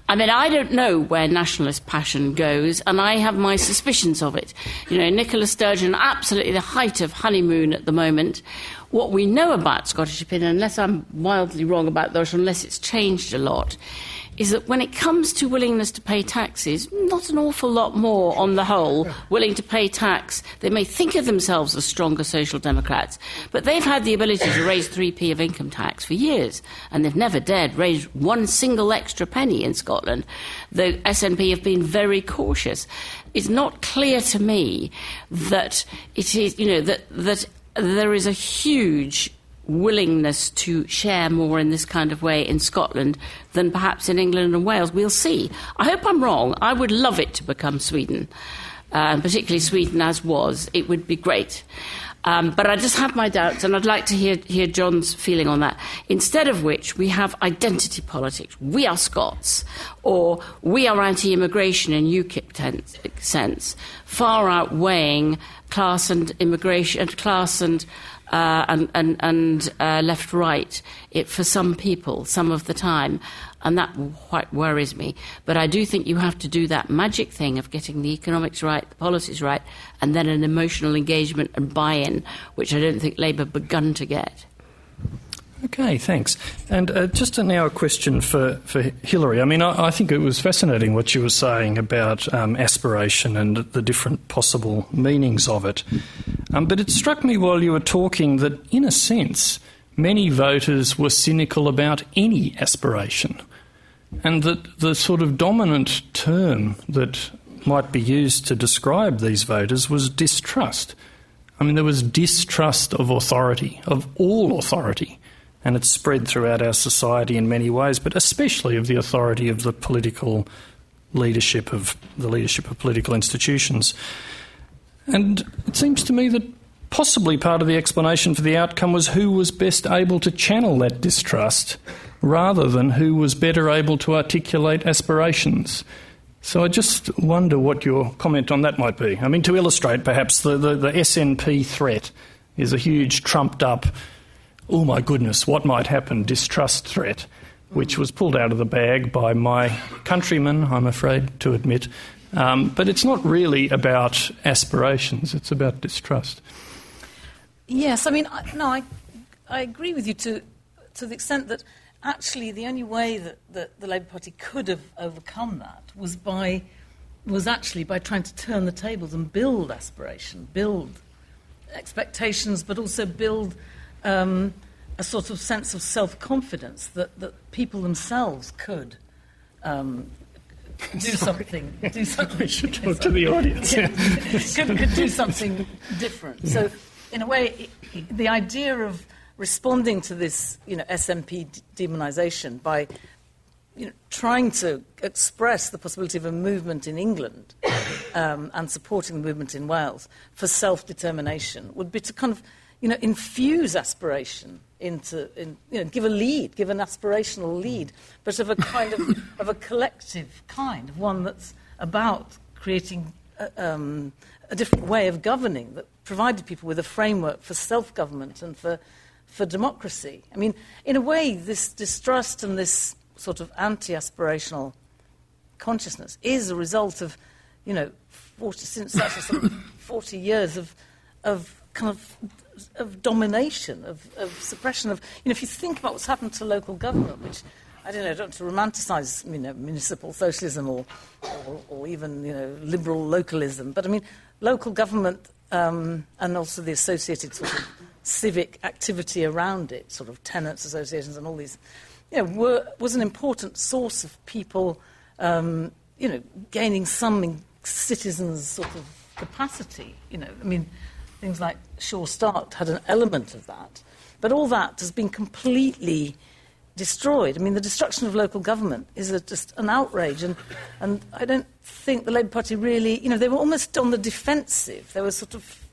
C: I mean, I don't know where nationalist passion goes, and I have my suspicions of it. You know, Nicola Sturgeon, absolutely the height of honeymoon at the moment. What we know about Scottish opinion, unless I'm wildly wrong about those, unless it's changed a lot, is that when it comes to willingness to pay taxes, not an awful lot more on the whole willing to pay tax. They may think of themselves as stronger social democrats, but they've had the ability to raise 3p of income tax for years, and they've never dared raise one single extra penny in Scotland. The SNP have been very cautious. It's not clear to me that it is, you know, that, that there is a huge willingness to share more in this kind of way in Scotland than perhaps in England and Wales. We'll see. I hope I'm wrong. I would love it to become Sweden, uh, particularly Sweden as was. It would be great. Um, but I just have my doubts, and I'd like to hear, hear John's feeling on that. Instead of which, we have identity politics. We are Scots, or we are anti immigration in UKIP sense, far outweighing class and immigration, and class and uh, and, and, and uh, left right it, for some people some of the time. And that quite worries me. But I do think you have to do that magic thing of getting the economics right, the policies right, and then an emotional engagement and buy in, which I don't think Labour begun to get.
A: Okay, thanks. And uh, just now a question for, for Hilary. I mean, I, I, think it was fascinating what you were saying about um, aspiration and the different possible meanings of it. Um, but it struck me while you were talking that, in a sense, many voters were cynical about any aspiration. And that the sort of dominant term that might be used to describe these voters was distrust. I mean, there was distrust of authority, of all authority and it's spread throughout our society in many ways, but especially of the authority of the political leadership of the leadership of political institutions. And it seems to me that possibly part of the explanation for the outcome was who was best able to channel that distrust rather than who was better able to articulate aspirations. So I just wonder what your comment on that might be. I mean, to illustrate, perhaps, the, the, the SNP threat is a huge trumped up oh my goodness, what might happen distrust threat, which was pulled out of the bag by my countrymen, I'm afraid to admit. Um, but it's not really about aspirations, it's about distrust.
D: Yes, I mean, I, no, I, I agree with you to, to the extent that actually the only way that, that the Labour Party could have overcome that was by was actually by trying to turn the tables and build aspiration, build expectations, but also build um, a sort of sense of self confidence that, that people themselves could um, do something. Do something.
A: We should talk to the audience.
D: Yeah. could, could do something different. Yeah. So, in a way, the idea of responding to this, you know, SNP demonisation by you know, trying to express the possibility of a movement in England um, and supporting the movement in Wales for self determination would be to kind of you know, infuse aspiration into, in, you know, give a lead, give an aspirational lead, but of a kind of, of a collective kind, one that's about creating a, um, a different way of governing that provided people with a framework for self-government and for, for democracy. I mean, in a way, this distrust and this sort of anti-aspirational consciousness is a result of, you know, 40, since such a sort of 40 years of, of kind of of domination, of, of suppression of. You know, if you think about what's happened to local government, which I don't know, I don't want to romanticise you know, municipal socialism or, or, or, even you know, liberal localism, but I mean, local government um, and also the associated sort of civic activity around it, sort of tenants associations and all these, you know, were, was an important source of people, um, you know, gaining some citizens' sort of capacity. You know, I mean, things like Sure Start had an element of that. But all that has been completely destroyed. I mean, the destruction of local government is a, just an outrage. And, and I don't think the Labour Party really, you know, they were almost on the defensive. They were sort of,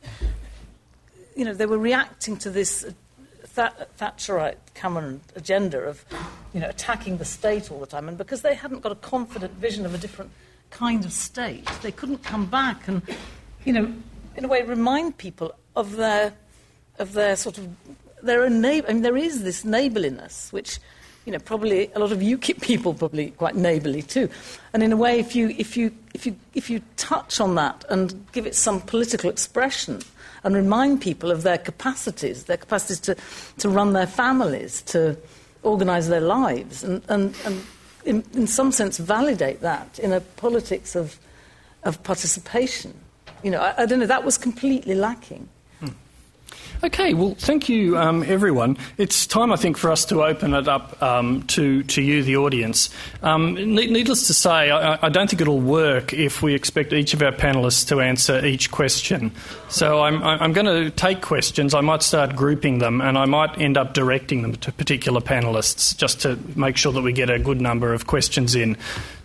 D: you know, they were reacting to this uh, Thatcherite Cameron agenda of, you know, attacking the state all the time. And because they hadn't got a confident vision of a different kind of state, they couldn't come back and, you know, in a way, remind people of their, of their sort of their own neighbour. I mean, there is this neighbourliness, which, you know, probably a lot of UKIP people probably quite neighbourly too. And in a way, if you, if you, if you, if you touch on that and give it some political expression and remind people of their capacities, their capacities to, to run their families, to organise their lives, and, and, and in, in some sense, validate that in a politics of, of participation. You know, I, I don't know, that was completely lacking.
A: Okay, well, thank you, um, everyone. It's time, I think, for us to open it up um, to, to you, the audience. Um, needless to say, I, I, don't think it'll work if we expect each of our panellists to answer each question. So I'm, I'm going to take questions. I might start grouping them, and I might end up directing them to particular panellists just to make sure that we get a good number of questions in.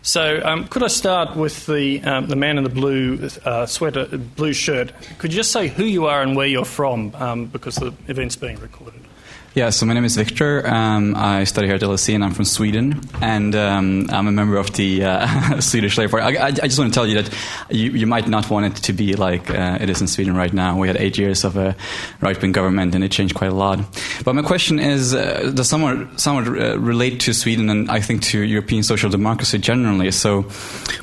A: So, um, could I start with the um, the man in the blue uh, sweater, blue shirt? Could you just say who you are and where you're from, um, because the event's being recorded?
E: Yeah, so my name is Victor. Um, I study here at LSE and I'm from Sweden. And um, I'm a member of the uh, Swedish Labour Party. I, I, just want to tell you that you, you might not want it to be like uh, it is in Sweden right now. We had eight years of a right wing government and it changed quite a lot. But my question is uh, does somewhat, somewhat uh, relate to Sweden and I think to European social democracy generally. So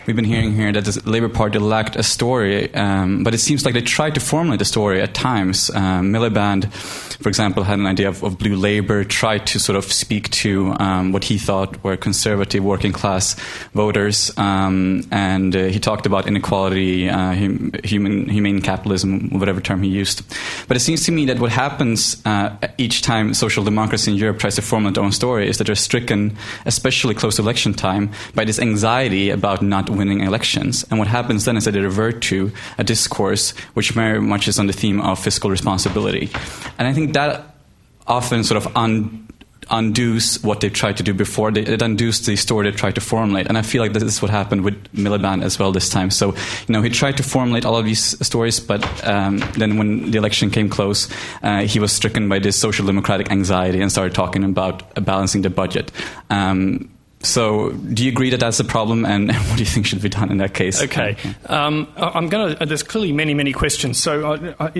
E: we've been hearing here that the Labour Party lacked a story, um, but it seems like they tried to formulate a story at times. Um, Miliband, for example, had an idea of, of blue labor, tried to sort of speak to um, what he thought were conservative working class voters, um, and uh, he talked about inequality, uh, human, humane capitalism, whatever term he used. But it seems to me that what happens uh, each time social democracy in Europe tries to formulate their own story is that they're stricken, especially close to election time, by this anxiety about not winning elections. And what happens then is that they revert to a discourse which very much is on the theme of fiscal responsibility. And I think that often sort of un, undoes what they tried to do before. They, it undoes the story they tried to formulate. And I feel like this is what happened with Miliband as well this time. So, you know, he tried to formulate all of these stories, but um, then when the election came close, uh, he was stricken by this social democratic anxiety and started talking about balancing the budget. Um, so, do you agree that that's a problem, and what do you think should be done in that case?
A: Okay, um, I'm going to. Uh, there's clearly many, many questions. So, uh, uh,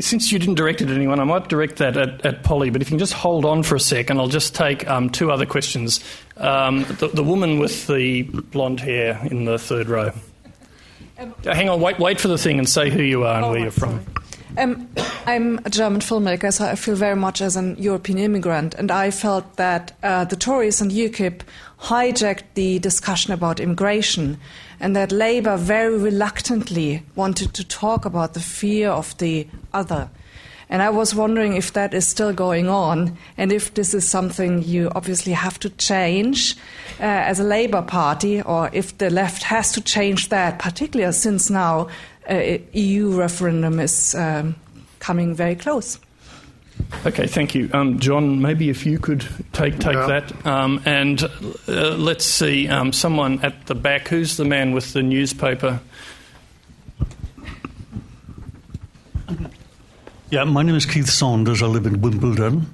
A: since you didn't direct it at anyone, I might direct that at, at, Polly. But if you can just hold on for a sec, and I'll just take um, two other questions. Um, the, the, woman with the blonde hair in the third row. Um, Hang on, wait, wait for the thing, and say who you are and oh, where you're from.
F: Um, I'm a German filmmaker, so I feel very much as an European immigrant, and I felt that uh, the Tories and UKIP hijacked the discussion about immigration, and that Labour very reluctantly wanted to talk about the fear of the other. And I was wondering if that is still going on, and if this is something you obviously have to change uh, as a Labour Party, or if the left has to change that, particularly since now EU referendum is um, coming very close.
A: Okay, thank you, um, John. Maybe if you could take take yeah. that, um, and uh, let's see, um, someone at the back. Who's the man with the newspaper?
G: Yeah, my name is Keith Saunders. I live in Wimbledon.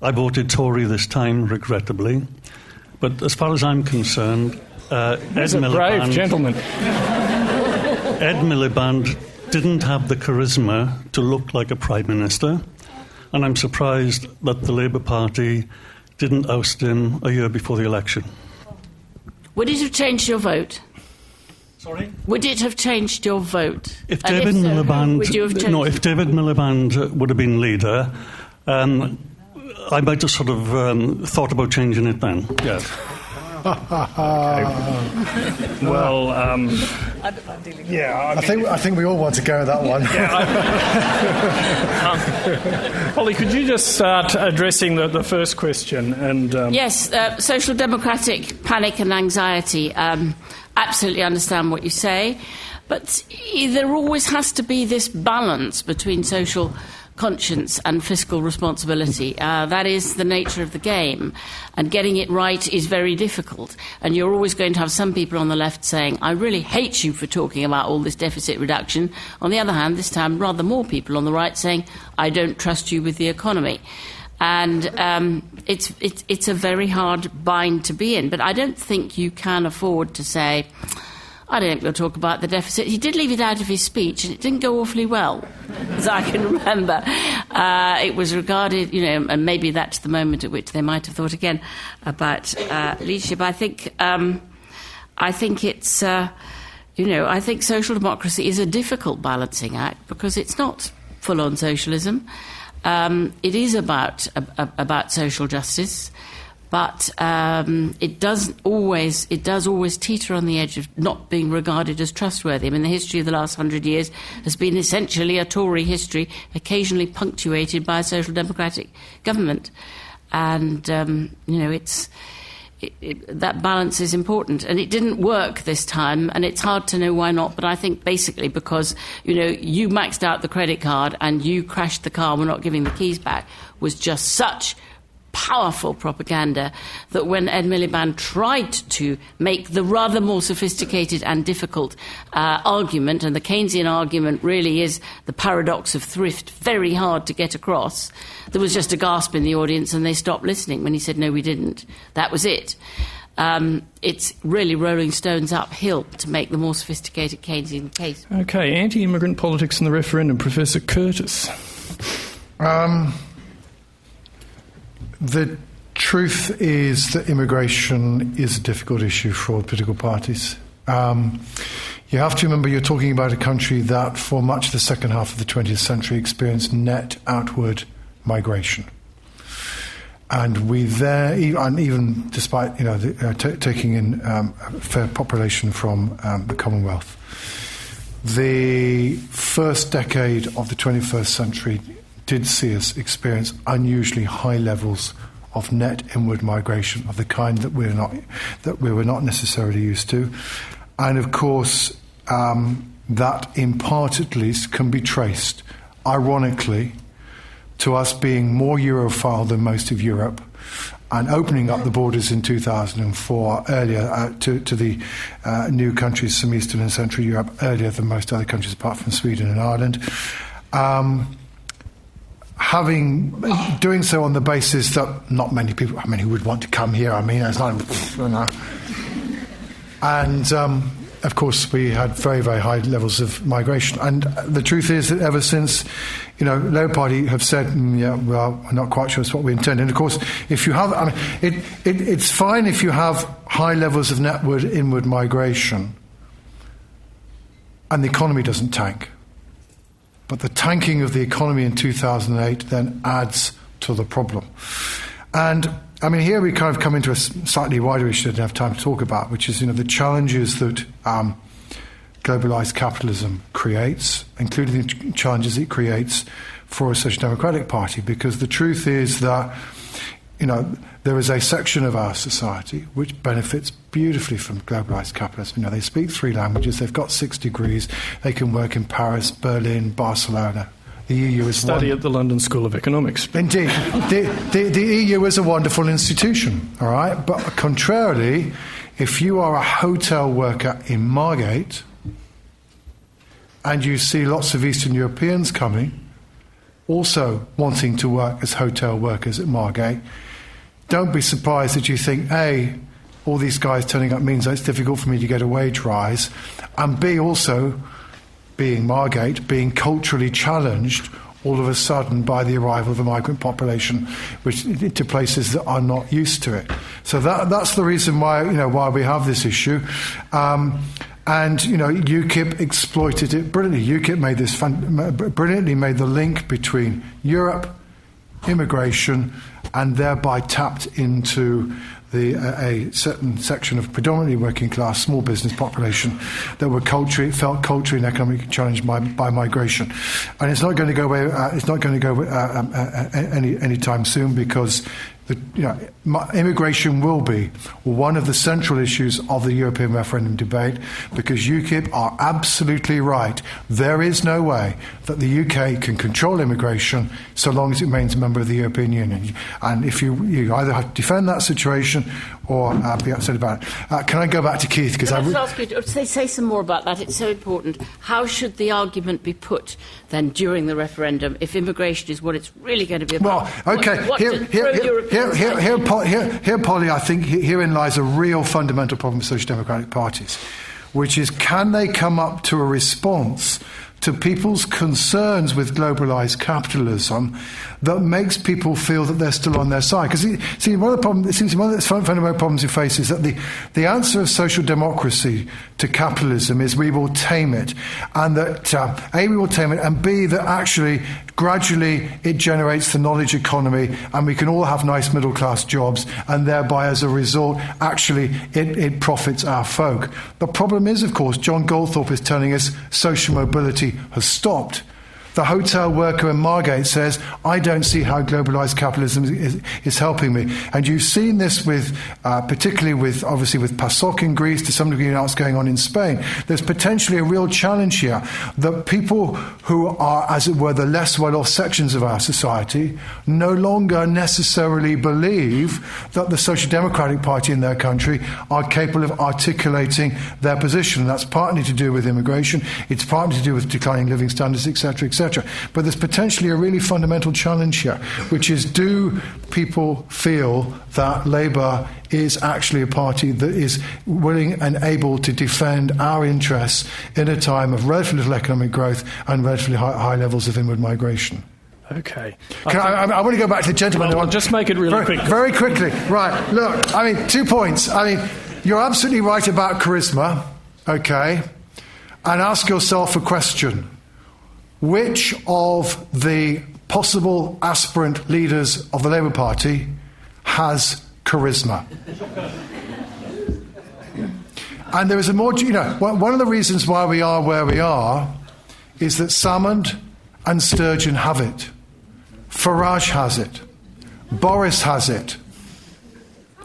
G: I voted Tory this time, regrettably, but as far as I'm concerned, uh,
A: Ed a Miliband, brave gentleman.
G: Ed Miliband didn't have the charisma to look like a prime minister, and I'm surprised that the Labour Party didn't oust him a year before the election.
C: Would it have changed your vote?
G: Sorry?
C: Would it have changed your vote?
G: If David if so, Miliband, no, if David Miliband would have been leader, um, I might have sort of um, thought about changing it then. Yes.
A: Well, um,
B: yeah, I, think I think we all want to go with that one.
A: um, Polly, could you just start addressing the, the first question? And
C: um, yes, uh, social democratic panic and anxiety. Um, absolutely understand what you say, but there always has to be this balance between social conscience and fiscal responsibility. Uh, that is the nature of the game. And getting it right is very difficult. And you're always going to have some people on the left saying, I really hate you for talking about all this deficit reduction. On the other hand, this time, rather more people on the right saying, I don't trust you with the economy. And um, it's, it's, it's a very hard bind to be in. But I don't think you can afford to say, I don't think we'll talk about the deficit. He did leave it out of his speech, and it didn't go awfully well, as I can remember. Uh, it was regarded, you know, and maybe that's the moment at which they might have thought again about uh, leadership. I think, um, I think it's, uh, you know, I think social democracy is a difficult balancing act because it's not full-on socialism. Um, it is about about social justice but um, it does always it does always teeter on the edge of not being regarded as trustworthy. I mean, the history of the last hundred years has been essentially a Tory history, occasionally punctuated by a social democratic government, and um, you know it's. It, it, that balance is important, and it didn't work this time, and it's hard to know why not. But I think basically because you know you maxed out the credit card and you crashed the car, we're not giving the keys back, was just such powerful propaganda that when Ed Miliband tried to make the rather more sophisticated and difficult uh, argument, and the Keynesian argument really is the paradox of thrift, very hard to get across, there was just a gasp in the audience and they stopped listening when he said, No, we didn't. That was it. Um, it's really rolling stones uphill to make the more sophisticated Keynesian case.
A: Okay, anti immigrant politics and the referendum, Professor Curtice.
B: Um, the truth is that immigration is a difficult issue for political parties. Um, you have to remember you're talking about a country that, for much of the second half of the 20th century, experienced net outward migration. And we there, and even despite you know the, uh, t- taking in um, a fair population from um, the Commonwealth, the first decade of the 21st century did see us experience unusually high levels of net inward migration of the kind that we're not that we were not necessarily used to, and of course um, that in part at least can be traced, ironically, to us being more Europhile than most of Europe. And opening up the borders in 2004 earlier uh, to, to the uh, new countries from Eastern and Central Europe earlier than most other countries apart from Sweden and Ireland. Um, having doing so on the basis that not many people, I mean, who would want to come here? I mean, it's not, you know. And um, of course, we had very, very high levels of migration. And the truth is that ever since, you know, Labour Party have said, mm, yeah, well, we're not quite sure it's what we intend. And of course, if you have, I mean, it, it, it's fine if you have high levels of netward inward migration and the economy doesn't tank. But the tanking of the economy in 2008 then adds to the problem. And I mean, here we kind of come into a slightly wider issue that I have time to talk about, which is you know the challenges that um, globalized capitalism creates, including the challenges it creates for a social democratic party. Because the truth is that you know there is a section of our society which benefits beautifully from globalized capitalism. You know, they speak three languages, they've got six degrees, they can work in Paris, Berlin, Barcelona. The EU is
A: study
B: one.
A: at the London School of Economics.
B: Indeed, the, the, the EU is a wonderful institution. All right, but contrarily, if you are a hotel worker in Margate and you see lots of Eastern Europeans coming, also wanting to work as hotel workers at Margate, don't be surprised that you think, A, all these guys turning up means that it's difficult for me to get a wage rise, and B, also, being Margate, being culturally challenged all of a sudden by the arrival of a migrant population which to places that are not used to it. So that, that's the reason why, you know, why we have this issue. Um, and you know, UKIP exploited it brilliantly. UKIP made this fun, brilliantly made the link between Europe, immigration, and thereby tapped into the, uh, a certain section of predominantly working class small business population that were culturally, felt culturally and economically challenged by, by migration. And it's not going to go away, uh, it's not going to go uh, um, uh, any anytime soon because the, you know, immigration will be one of the central issues of the European referendum debate because UKIP are absolutely right. There is no way that the UK can control immigration so long as it remains a member of the European Union. And if you, you either have to defend that situation or uh, be upset about it. Uh, can I go back to Keith?
C: Because I would ask you to oh, say, say some more about that. It's so important. How should the argument be put then during the referendum if immigration is what it's really going to be about?
B: Well, okay. Here, here, here, here, here, Polly, I think herein lies a real fundamental problem for social democratic parties, which is can they come up to a response? To people's concerns with globalized capitalism that makes people feel that they're still on their side. Because, see, one of the problems, it seems one of the fundamental problems we face is that the, the answer of social democracy to capitalism is we will tame it. And that, uh, A, we will tame it, and B, that actually gradually it generates the knowledge economy and we can all have nice middle class jobs and thereby as a result actually it, it profits our folk. The problem is of course John Goldthorpe is telling us social mobility has stopped. The hotel worker in Margate says, I don't see how globalized capitalism is, is helping me. And you've seen this with, uh, particularly with, obviously, with PASOK in Greece, to some degree now it's going on in Spain. There's potentially a real challenge here that people who are, as it were, the less well off sections of our society no longer necessarily believe that the Social Democratic Party in their country are capable of articulating their position. That's partly to do with immigration, it's partly to do with declining living standards, etc., etc. But there's potentially a really fundamental challenge here, which is do people feel that Labour is actually a party that is willing and able to defend our interests in a time of relatively little economic growth and relatively high, high levels of inward migration?
A: Okay.
B: I, I, I, want to go back to the gentleman.
A: Well, I'll just make it really
B: very,
A: quick.
B: Very quickly. Right. Look, I mean, two points. I mean, you're absolutely right about charisma, okay? And ask yourself a question which of the possible aspirant leaders of the Labour Party has charisma? and there is a more, you know, one of the reasons why we are where we are is that Salmond and Sturgeon have it. Farage has it. Boris has it.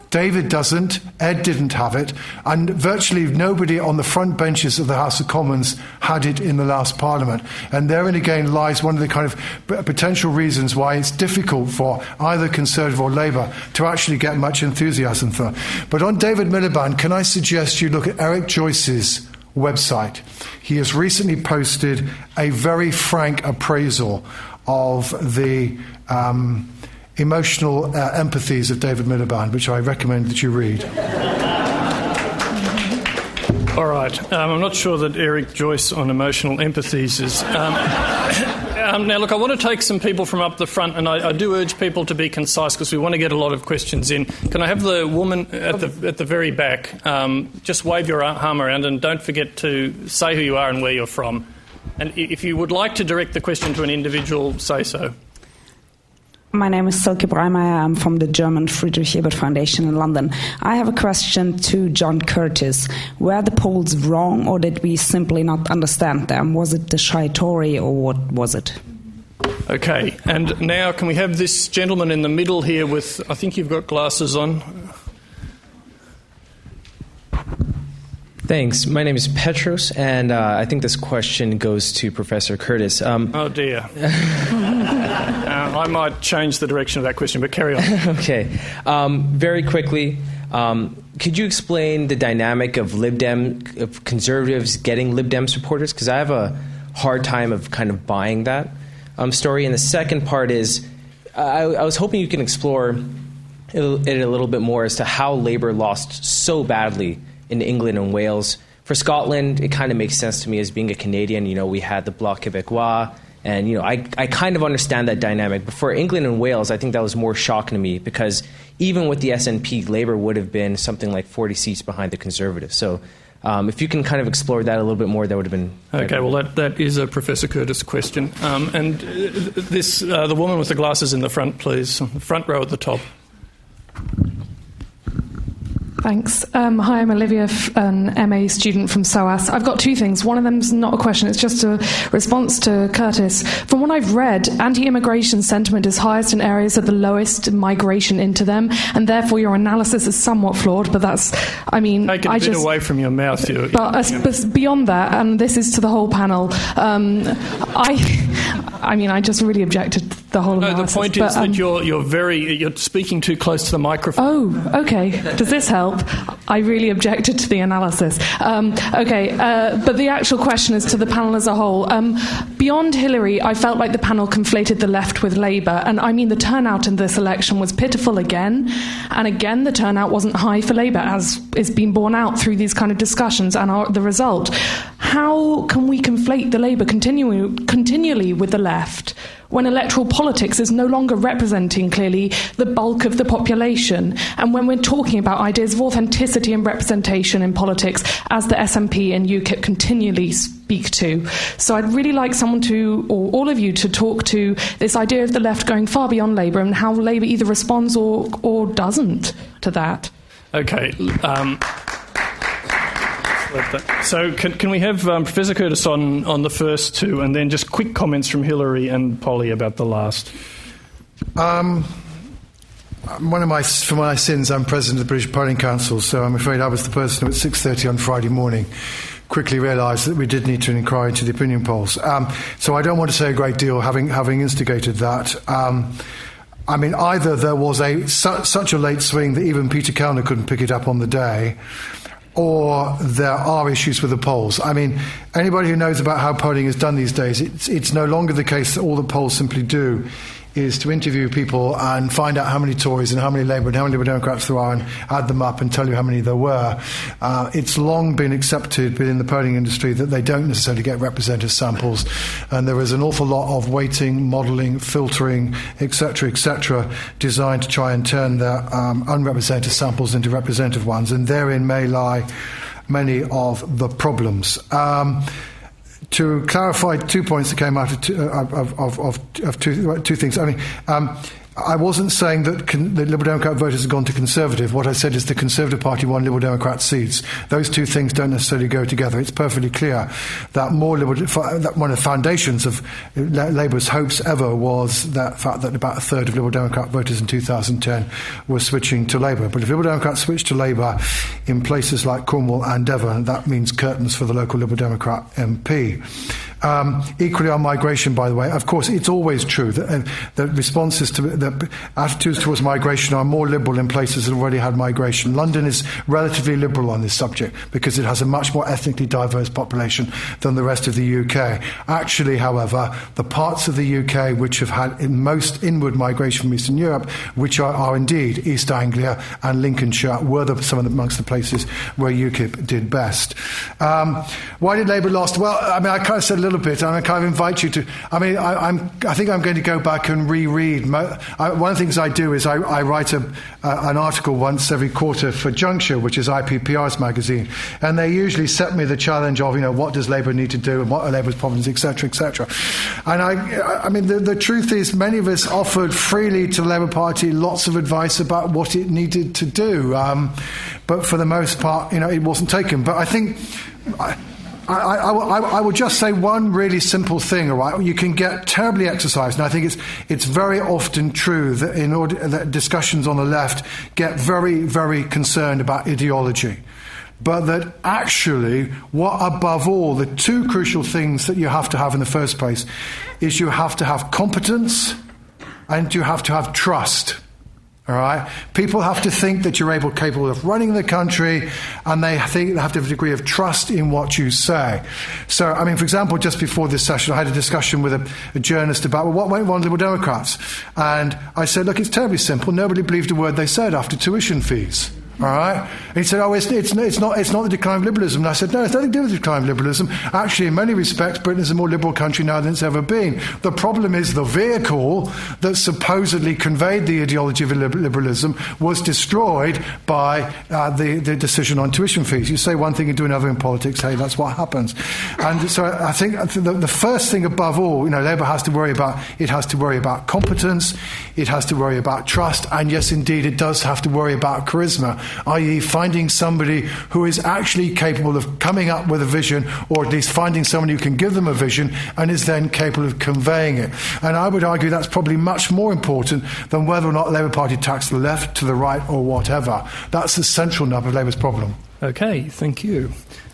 B: David doesn't, Ed didn't have it, and virtually nobody on the front benches of the House of Commons had it in the last Parliament. And therein again lies one of the kind of potential reasons why it's difficult for either Conservative or Labour to actually get much enthusiasm for. But on David Miliband, can I suggest you look at Eric Joyce's website? He has recently posted a very frank appraisal of the. Um, emotional uh, empathies of David Miliband, which I recommend that you read.
A: All right. Um, I'm not sure that Eric Joyce on emotional empathies is. Um, um, now, look, I want to take some people from up the front, and I, I do urge people to be concise because we want to get a lot of questions in. Can I have the woman at the, at the very back um, just wave your arm around and don't forget to say who you are and where you're from? And if you would like to direct the question to an individual, say so.
H: My name is Silke Breimeyer. I'm from the German Friedrich Ebert Foundation in London. I have a question to John Curtice. Were the polls wrong, or did we simply not understand them? Was it the shy Tory, or what was it?
A: Okay, and now can we have this gentleman in the middle here with, I think you've got glasses on.
I: Thanks. My name is Petros, and uh, I think this question goes to Professor Curtice.
A: Um, oh, dear. uh, I might change the direction of that question, but carry on.
I: okay. Um, very quickly, um, could you explain the dynamic of Lib Dem, of conservatives getting Lib Dem supporters? Because I have a hard time of kind of buying that um, story. And the second part is I, I was hoping you can explore it a little bit more as to how Labour lost so badly in England and Wales. For Scotland, it kind of makes sense to me as being a Canadian. You know, we had the Bloc Québécois, and you know, I, I kind of understand that dynamic. But for England and Wales, I think that was more shocking to me because even with the SNP, Labour would have been something like 40 seats behind the Conservatives. So um, if you can kind of explore that a little bit more, that would have been.
A: Okay, well, that, that is a Professor Curtice question. Um, and uh, this, uh, the woman with the glasses in the front, please, front row at the top.
J: Thanks. Um, hi, I'm Olivia, an MA student from SOAS. I've got two things. One of them's not a question, it's just a response to Curtice. From what I've read, anti immigration sentiment is highest in areas of the lowest migration into them, and therefore your analysis is somewhat flawed, but that's, I mean.
A: Take it
J: I just,
A: away from your mouth. You,
J: but,
A: you
J: but beyond that, and this is to the whole panel, um, I, I mean, I just really objected to the whole
A: no,
J: analysis.
A: the point
J: but,
A: is
J: um,
A: that you're, you're very, you're speaking too close to the microphone.
J: Oh, okay. Does this help? I really objected to the analysis. Um, okay, uh, but the actual question is to the panel as a whole. Um, beyond Hilary, I felt like the panel conflated the left with Labour. And I mean, the turnout in this election was pitiful again. And again, the turnout wasn't high for Labour, as is being borne out through these kind of discussions and our, the result. How can we conflate the Labour continually with the left? when electoral politics is no longer representing clearly the bulk of the population, and when we're talking about ideas of authenticity and representation in politics, as the SNP and UKIP continually speak to. So I'd really like someone to, or all of you, to talk to this idea of the left going far beyond Labour and how Labour either responds or, or doesn't to that.
A: Okay. Um so, can, can we have um, Professor Curtice on, on the first two, and then just quick comments from Hilary and Polly about the last?
B: Um, one of my for my sins, I'm president of the British Polling Council, so I'm afraid I was the person who at 6:30 on Friday morning quickly realised that we did need to inquire into the opinion polls. Um, so I don't want to say a great deal, having having instigated that. Um, I mean, either there was a su- such a late swing that even Peter Kellner couldn't pick it up on the day, or there are issues with the polls. I mean, anybody who knows about how polling is done these days, it's, it's no longer the case that all the polls simply do is to interview people and find out how many Tories and how many Labour and how many Liberal Democrats there are and add them up and tell you how many there were. Uh, it's long been accepted within the polling industry that they don't necessarily get representative samples, and there is an awful lot of weighting, modelling, filtering, etc., etc., designed to try and turn their um, unrepresentative samples into representative ones, and therein may lie many of the problems. Um, to clarify two points that came out of two, uh, of, of, of, two, two, things. I mean, um, I wasn't saying that con- the Liberal Democrat voters have gone to Conservative. What I said is the Conservative Party won Liberal Democrat seats. Those two things don't necessarily go together. It's perfectly clear that more Liberal, that one of the foundations of Labour's hopes ever was that fact that about a third of Liberal Democrat voters in 2010 were switching to Labour. But if Liberal Democrats switch to Labour in places like Cornwall and Devon, that means curtains for the local Liberal Democrat MP. Um, equally on migration, by the way, of course, it's always true that, uh, that responses to that attitudes towards migration are more liberal in places that already had migration. London is relatively liberal on this subject because it has a much more ethnically diverse population than the rest of the UK. Actually, however, the parts of the UK which have had most inward migration from Eastern Europe, which are, are indeed East Anglia and Lincolnshire, were the, some of the, amongst the places where UKIP did best. Um, why did Labour last? Well, I mean, I kind of said little bit, and I kind of invite you to. I mean, I, am I think I'm going to go back and reread. Mo, I, one of the things I do is I, I write a, an article once every quarter for Juncture, which is IPPR's magazine, and they usually set me the challenge of, you know, what does Labour need to do and what are Labour's problems, etc., etc. And I, I mean, the, the truth is, many of us offered freely to the Labour Party lots of advice about what it needed to do, um, but for the most part, you know, it wasn't taken. But I think. I, I, I, I, I, will just say one really simple thing, all right? You can get terribly exercised, and I think it's, it's very often true that, in order, that discussions on the left get very, very concerned about ideology. But that actually, what above all, the two crucial things that you have to have in the first place is you have to have competence and you have to have trust. All right, people have to think that you're able, capable of running the country, and they think they have to have a degree of trust in what you say. So, I mean, for example, just before this session, I had a discussion with a, a journalist about well, what went wrong with Liberal Democrats, and I said, look, it's terribly simple. Nobody believed a word they said after tuition fees. All right? He said, Oh, it's, it's, it's, not, it's not the decline of liberalism. And I said, No, it's nothing to do with the decline of liberalism. Actually, in many respects, Britain is a more liberal country now than it's ever been. The problem is the vehicle that supposedly conveyed the ideology of liberalism was destroyed by uh, the, the decision on tuition fees. You say one thing and do another in politics, hey, that's what happens. And so I think the, the first thing above all, you know, Labour has to worry about, it has to worry about competence, it has to worry about trust, and yes, indeed, it does have to worry about charisma i.e., finding somebody who is actually capable of coming up with a vision, or at least finding someone who can give them a vision and is then capable of conveying it. And I would argue that's probably much more important than whether or not the Labour Party tacks to the left, to the right, or whatever. That's the central nub of Labour's problem.
A: Okay, thank you.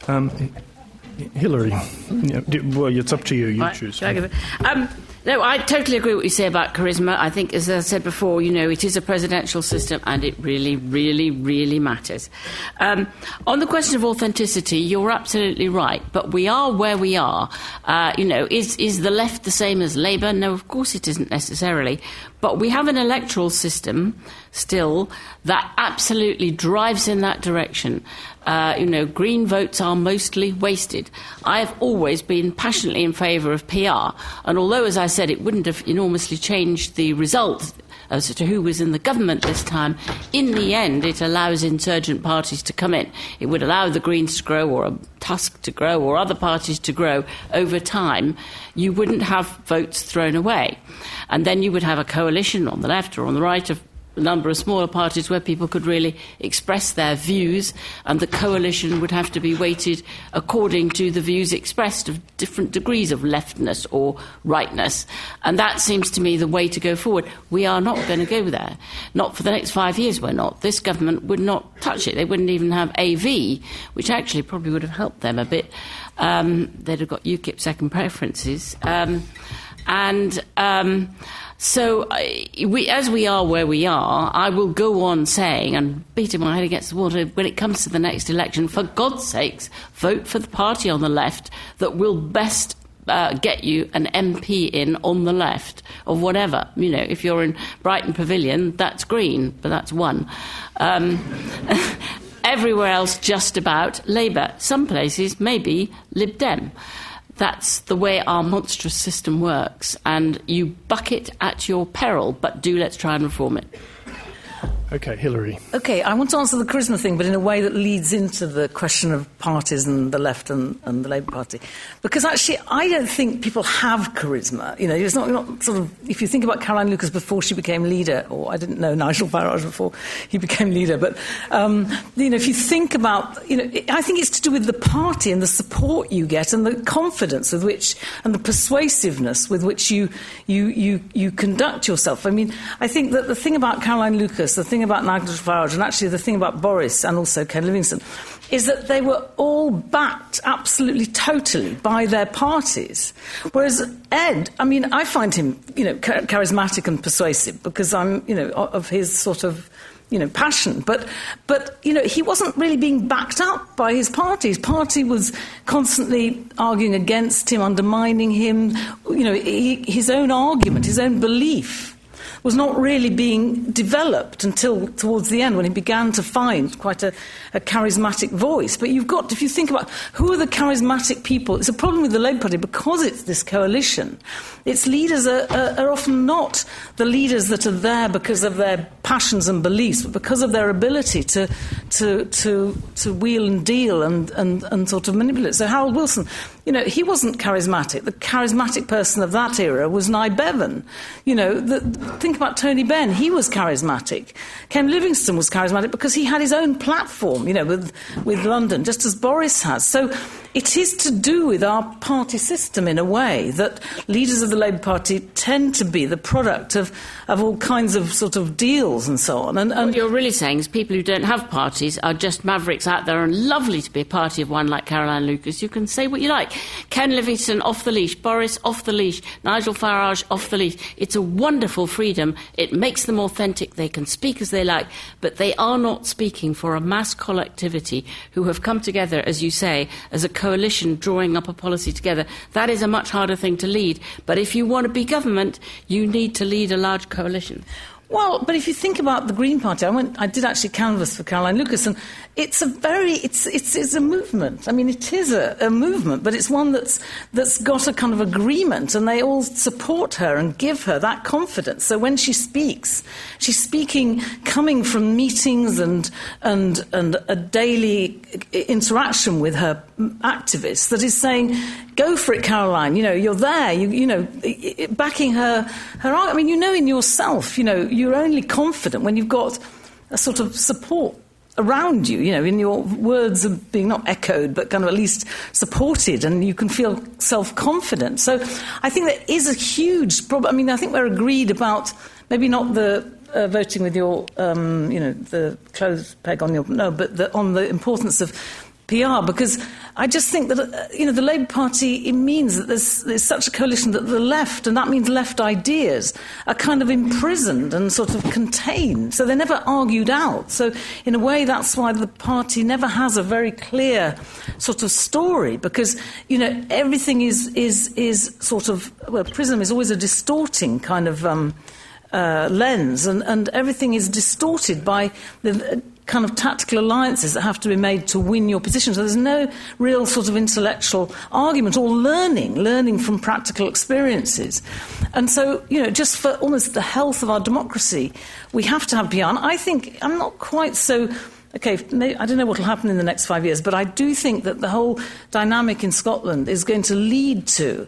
A: Um, Hilary, yeah, well, it's up to you. You choose.
C: Um, No, I totally agree with what you say about charisma. I think, as I said before, you know, it is a presidential system and it really, really, really matters. Um, on the question of authenticity, you're absolutely right, but we are where we are. Uh, you know, is, is the left the same as Labour? No, of course it isn't necessarily. But we have an electoral system still that absolutely drives in that direction. Uh, you know, green votes are mostly wasted. I have always been passionately in favour of PR, and although, as I said, it wouldn't have enormously changed the result as to who was in the government this time, in the end, it allows insurgent parties to come in. It would allow the Greens to grow, or a TUSC to grow, or other parties to grow over time. You wouldn't have votes thrown away. And then you would have a coalition on the left or on the right of number of smaller parties where people could really express their views, and the coalition would have to be weighted according to the views expressed of different degrees of leftness or rightness. And that seems to me the way to go forward. We are not going to go there. Not for the next five years, we're not. This government would not touch it. They wouldn't even have AV, which actually probably would have helped them a bit. Um, they'd have got UKIP second preferences. Um, and. Um, so, we, as we are where we are, I will go on saying and beating my head against the wall when it comes to the next election, for God's sakes, vote for the party on the left that will best uh, get you an MP in on the left or whatever. You know, if you're in Brighton Pavilion, that's green, but that's one. Um, everywhere else, just about Labour. Some places, maybe Lib Dem. That's the way our monstrous system works, and you buck it at your peril, but do let's try and reform it.
A: Okay, Hilary.
D: Okay, I want to answer the charisma thing, but in a way that leads into the question of parties and the left and, and the Labour Party. Because actually, I don't think people have charisma. You know, it's not, not sort of, if you think about Caroline Lucas before she became leader, or I didn't know Nigel Farage before he became leader, but, um, you know, if you think about, you know, I think it's to do with the party and the support you get and the confidence with which, and the persuasiveness with which you, you, you, you conduct yourself. I mean, I think that the thing about Caroline Lucas, the thing about Nigel Farage, and actually the thing about Boris and also Ken Livingstone, is that they were all backed absolutely totally by their parties. Whereas Ed, I mean, I find him, you know, charismatic and persuasive because I'm, you know, of his sort of you know, passion. But, but, you know, he wasn't really being backed up by his party. His party was constantly arguing against him, undermining him, you know, he, his own argument, his own belief was not really being developed until towards the end when he began to find quite a, a charismatic voice. But you've got, if you think about who are the charismatic people, it's a problem with the Labour Party because it's this coalition. Its leaders are, are, are often not the leaders that are there because of their passions and beliefs, but because of their ability to, to, to, to wheel and deal and, and, and sort of manipulate. So Harold Wilson, you know, he wasn't charismatic. The charismatic person of that era was Nye Bevan. You know, the, think about Tony Benn. He was charismatic. Ken Livingstone was charismatic because he had his own platform, you know, with, with London, just as Boris has. So it is to do with our party system in a way that leaders of the Labour Party tend to be the product of, of all kinds of sort of deals and so on. And, and
C: what you're really saying is people who don't have parties are just mavericks out there and lovely to be a party of one like Caroline Lucas. You can say what you like. Ken Livingstone off the leash, Boris off the leash, Nigel Farage off the leash. It's a wonderful freedom. It makes them authentic. They can speak as they like, but they are not speaking for a mass collectivity who have come together, as you say, as a coalition drawing up a policy together. That is a much harder thing to lead. But if you want to be government, you need to lead a large coalition.
D: Well, but if you think about the Green Party, I went, I did actually canvass for Caroline Lucas, and it's a very, it's, it's, it's a movement. I mean, it is a, a, movement, but it's one that's, that's got a kind of agreement, and they all support her and give her that confidence. So when she speaks, she's speaking coming from meetings and, and, and a daily interaction with her mm, activists that is saying, go for it, Caroline. You know, you're there. You, you know, backing her. Her. I mean, you know, in yourself. You know, you're only confident when you've got a sort of support around you. You know, in your words are being not echoed, but kind of at least supported, and you can feel self confident. So, I think there is a huge problem. I mean, I think we're agreed about maybe not the uh, voting with your, um, you know, the clothes peg on your no, but the, on the importance of PR because I just think that uh, you know the Labour Party it means that there's, there's such a coalition that the left and that means left ideas are kind of imprisoned and sort of contained, so they're never argued out. So in a way, that's why the party never has a very clear sort of story because you know everything is is is sort of well, Prism is always a distorting kind of. Um, uh, lens, and, and everything is distorted by the kind of tactical alliances that have to be made to win your position. So there's no real sort of intellectual argument or learning, learning from practical experiences. And so, you know, just for almost the health of our democracy, we have to have. And I think I'm not quite so okay, I don't know what will happen in the next five years, but I do think that the whole dynamic in Scotland is going to lead to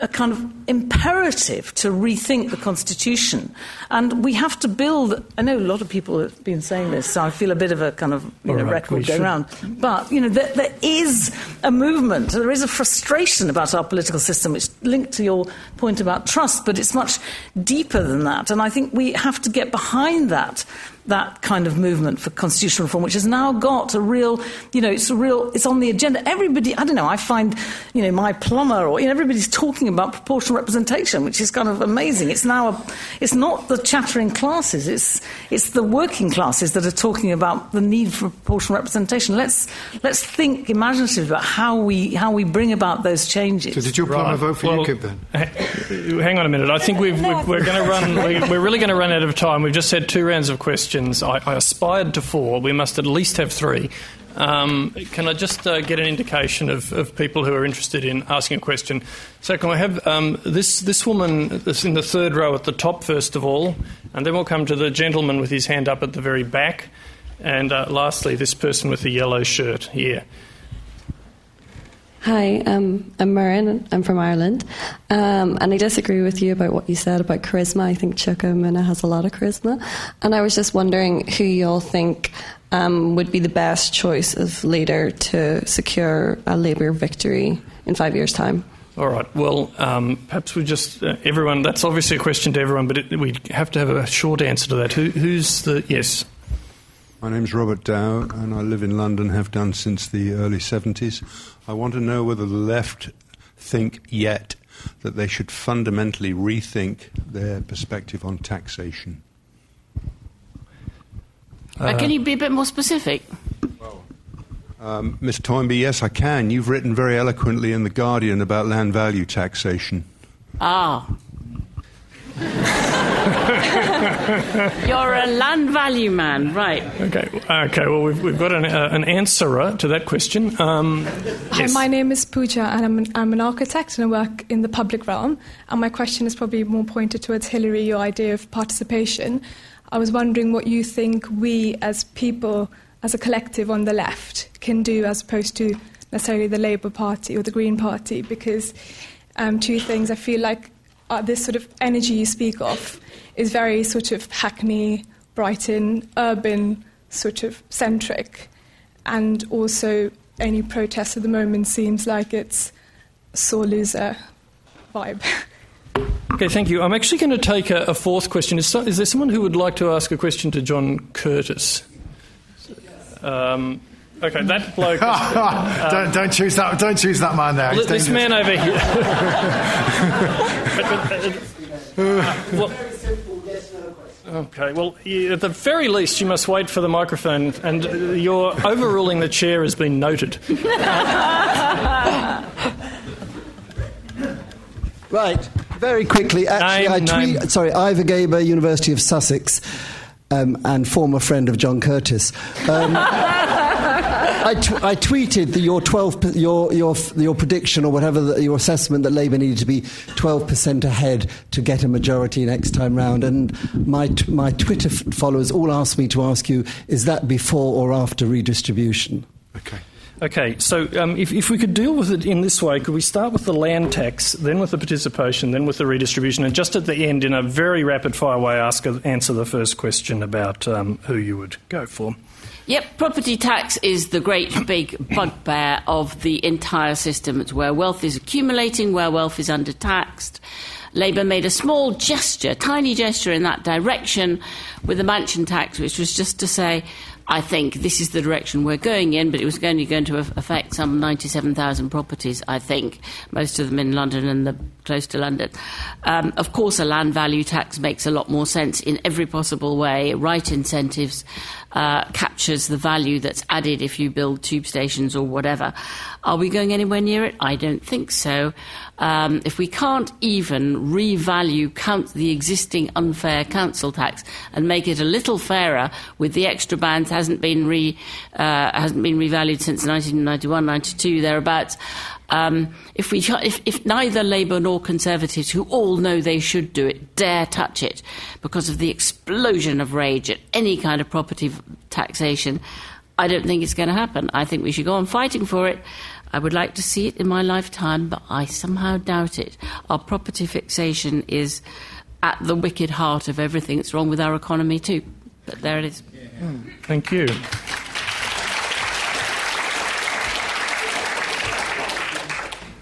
D: a kind of imperative to rethink the constitution. And we have to build. I know a lot of people have been saying this, so I feel a bit of a kind of you know, right, record going around. But you know, there, there is a movement. There is a frustration about our political system. It's linked to your point about trust, but it's much deeper than that. And I think we have to get behind that that kind of movement for constitutional reform, which has now got a real, you know, it's a real, it's on the agenda. Everybody, I don't know, I find, you know, my plumber or, you know, everybody's talking about proportional representation, which is kind of amazing. It's now, a, it's not the chattering classes, it's, it's the working classes that are talking about the need for proportional representation. Let's, let's think imaginatively about how we, how we bring about those changes.
B: So did your plumber right. vote for well, UKIP
A: then? Hang on a minute. I think we've, we are going to run, we're really going to run out of time. We've just had two rounds of questions questions. I, I, aspired to four. We must at least have three. Um, can I just uh, get an indication of, of, people who are interested in asking a question? So, can I have um, this, this woman that's in the third row at the top, first of all, and then we'll come to the gentleman with his hand up at the very back, and uh, lastly, this person with the yellow shirt here.
K: Hi, um, I'm Marin. I'm from Ireland. Um, and I disagree with you about what you said about charisma. I think Chuka Umunna has a lot of charisma. And I was just wondering who you all think um, would be the best choice of leader to secure a Labour victory in five years' time.
A: All right. Well, um, perhaps we just uh, everyone. That's obviously a question to everyone, but it, we have to have a short answer to that. Who, who's the yes?
L: My name's Robert Dow, and I live in London, have done since the early 70s. I want to know whether the left think yet that they should fundamentally rethink their perspective on taxation.
C: Uh, can you be a bit more specific?
L: um, Mr. Toynbee, yes, I can. You've written very eloquently in The Guardian about land value taxation.
C: Ah. You're a land value man, right?
A: Okay. Okay. Well, we've, we've got an, uh, an answerer to that question. Um,
M: Hi, yes. my name is Pooja, and I'm an, I'm an architect and I work in the public realm. And my question is probably more pointed towards Hilary, your idea of participation. I was wondering what you think we, as people, as a collective on the left, can do as opposed to necessarily the Labour Party or the Green Party, because um, two things. I feel like uh, this sort of energy you speak of is very sort of Hackney, Brighton, urban sort of centric, and also any protest at the moment seems like it's sore loser vibe.
A: Okay, thank you. I'm actually going to take a, a fourth question. Is, so, is, there someone who would like to ask a question to John Curtice? Um, Okay, that bloke.
B: uh, don't, don't choose that. Don't choose that man there.
A: Well, this man over here. but, but, well, okay, well, you, at the very least, you must wait for the microphone, and your overruling the chair has been noted.
N: right, very quickly. Actually, name, I tweet. Name. Sorry, Ivor Gaber, University of Sussex, um, and former friend of John Curtice. Um, I, t- I tweeted the, your 12 your, your, your prediction or whatever the, your assessment that Labour needed to be 12% ahead to get a majority next time round. And my, t- my Twitter f- followers all asked me to ask you is that before or after redistribution?
A: Okay. Okay, so um, if, if we could deal with it in this way, could we start with the land tax, then with the participation, then with the redistribution, and just at the end, in a very rapid fire way, ask answer the first question about um, who you would go for?
C: Yep, property tax is the great big bugbear of the entire system. It's where wealth is accumulating, where wealth is undertaxed. Labour made a small gesture, tiny gesture in that direction with the mansion tax, which was just to say, I think this is the direction we're going in, but it was only going to affect some 97,000 properties, I think, most of them in London and the, close to London. Um, of course, a land value tax makes a lot more sense in every possible way. Right incentives uh, captures the value that's added if you build tube stations or whatever. Are we going anywhere near it? I don't think so. Um, if we can't even revalue the existing unfair council tax and make it a little fairer with the extra bands hasn't been re, uh, hasn't been revalued since 1991, 92 thereabouts. Um, if, we, if, if neither Labour nor Conservatives, who all know they should do it, dare touch it because of the explosion of rage at any kind of property taxation, I don't think it's going to happen. I think we should go on fighting for it. I would like to see it in my lifetime, but I somehow doubt it. Our property fixation is at the wicked heart of everything that's wrong with our economy, too. But there it is.
A: Thank you.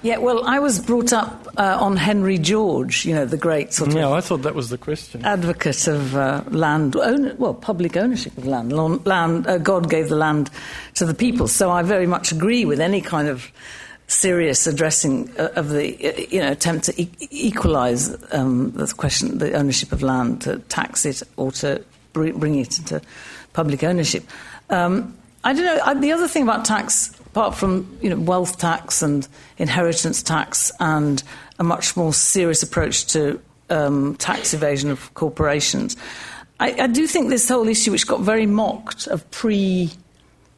D: Yeah, well, I was brought up uh, on Henry George, you know, the great sort of. yeah.
A: I thought that was the question.
D: Advocate of uh, land, own, well, public ownership of land. land uh, God gave the land to the people. So I very much agree with any kind of serious addressing uh, of the, uh, you know, attempt to e- equalise um, the question, the ownership of land, to tax it or to bring it into public ownership. Um, I don't know. I, the other thing about tax apart from you know, wealth tax and inheritance tax and a much more serious approach to um, tax evasion of corporations, I, I, do think this whole issue, which got very mocked, of pre.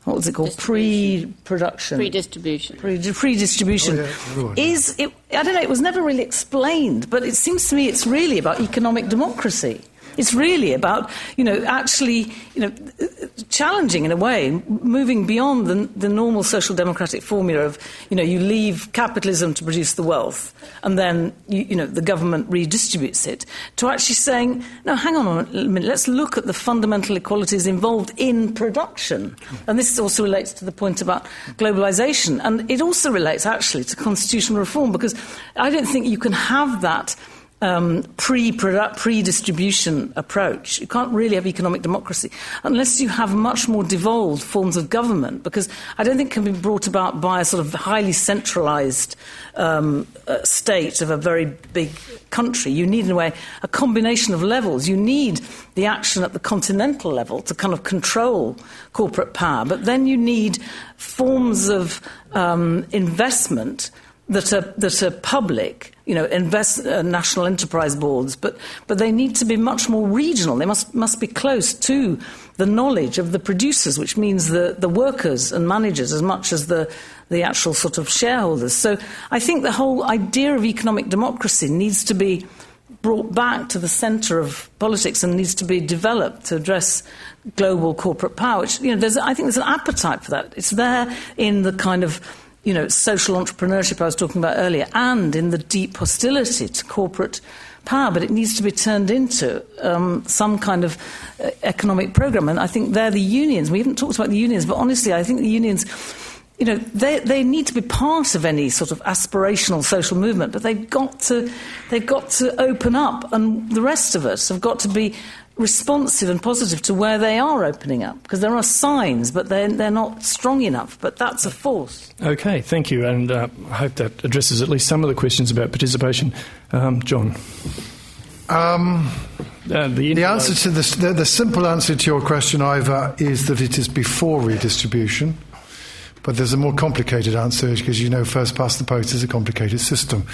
D: What was it called? Pre-production,
C: pre-distribution,
D: pre-distribution, oh, yeah. is it, I don't know. It was never really explained, but it seems to me it's really about economic democracy. It's really about, you know, actually, you know, challenging in a way, moving beyond the, the normal social democratic formula of, you know, you leave capitalism to produce the wealth and then, you, you know, the government redistributes it, to actually saying, no, hang on a minute, let's look at the fundamental equalities involved in production. And this also relates to the point about globalization. And it also relates actually to constitutional reform because I don't think you can have that um, pre-distribution approach. You can't really have economic democracy unless you have much more devolved forms of government, because I don't think it can be brought about by a sort of highly centralised um, uh, state of a very big country. You need, in a way, a combination of levels. You need the action at the continental level to kind of control corporate power, but then you need forms of um, investment that are, that are public, you know, invest, uh, national enterprise boards, but, but they need to be much more regional. They must, must be close to the knowledge of the producers, which means the, the workers and managers as much as the, the actual sort of shareholders. So I think the whole idea of economic democracy needs to be brought back to the centre of politics and needs to be developed to address global corporate power. Which, you know, I think there's an appetite for that. It's there in the kind of you know, social entrepreneurship I was talking about earlier, and in the deep hostility to corporate power, but it needs to be turned into um, some kind of uh, economic program. And I think they're the unions. We haven't talked about the unions, but honestly, I think the unions. You know, they, they need to be part of any sort of aspirational social movement, but they've got to they've got to open up, and the rest of us have got to be responsive and positive to where they are opening up because there are signs, but they're, they're not strong enough. But that's a force.
A: Okay, thank you. And uh, I hope that addresses at least some of the questions about participation. Um, John.
B: Um, uh, the, the, answer to this, the, the simple answer to your question, Ivor, is that it is before redistribution. But there's a more complicated answer because you know, first past the post is a complicated system.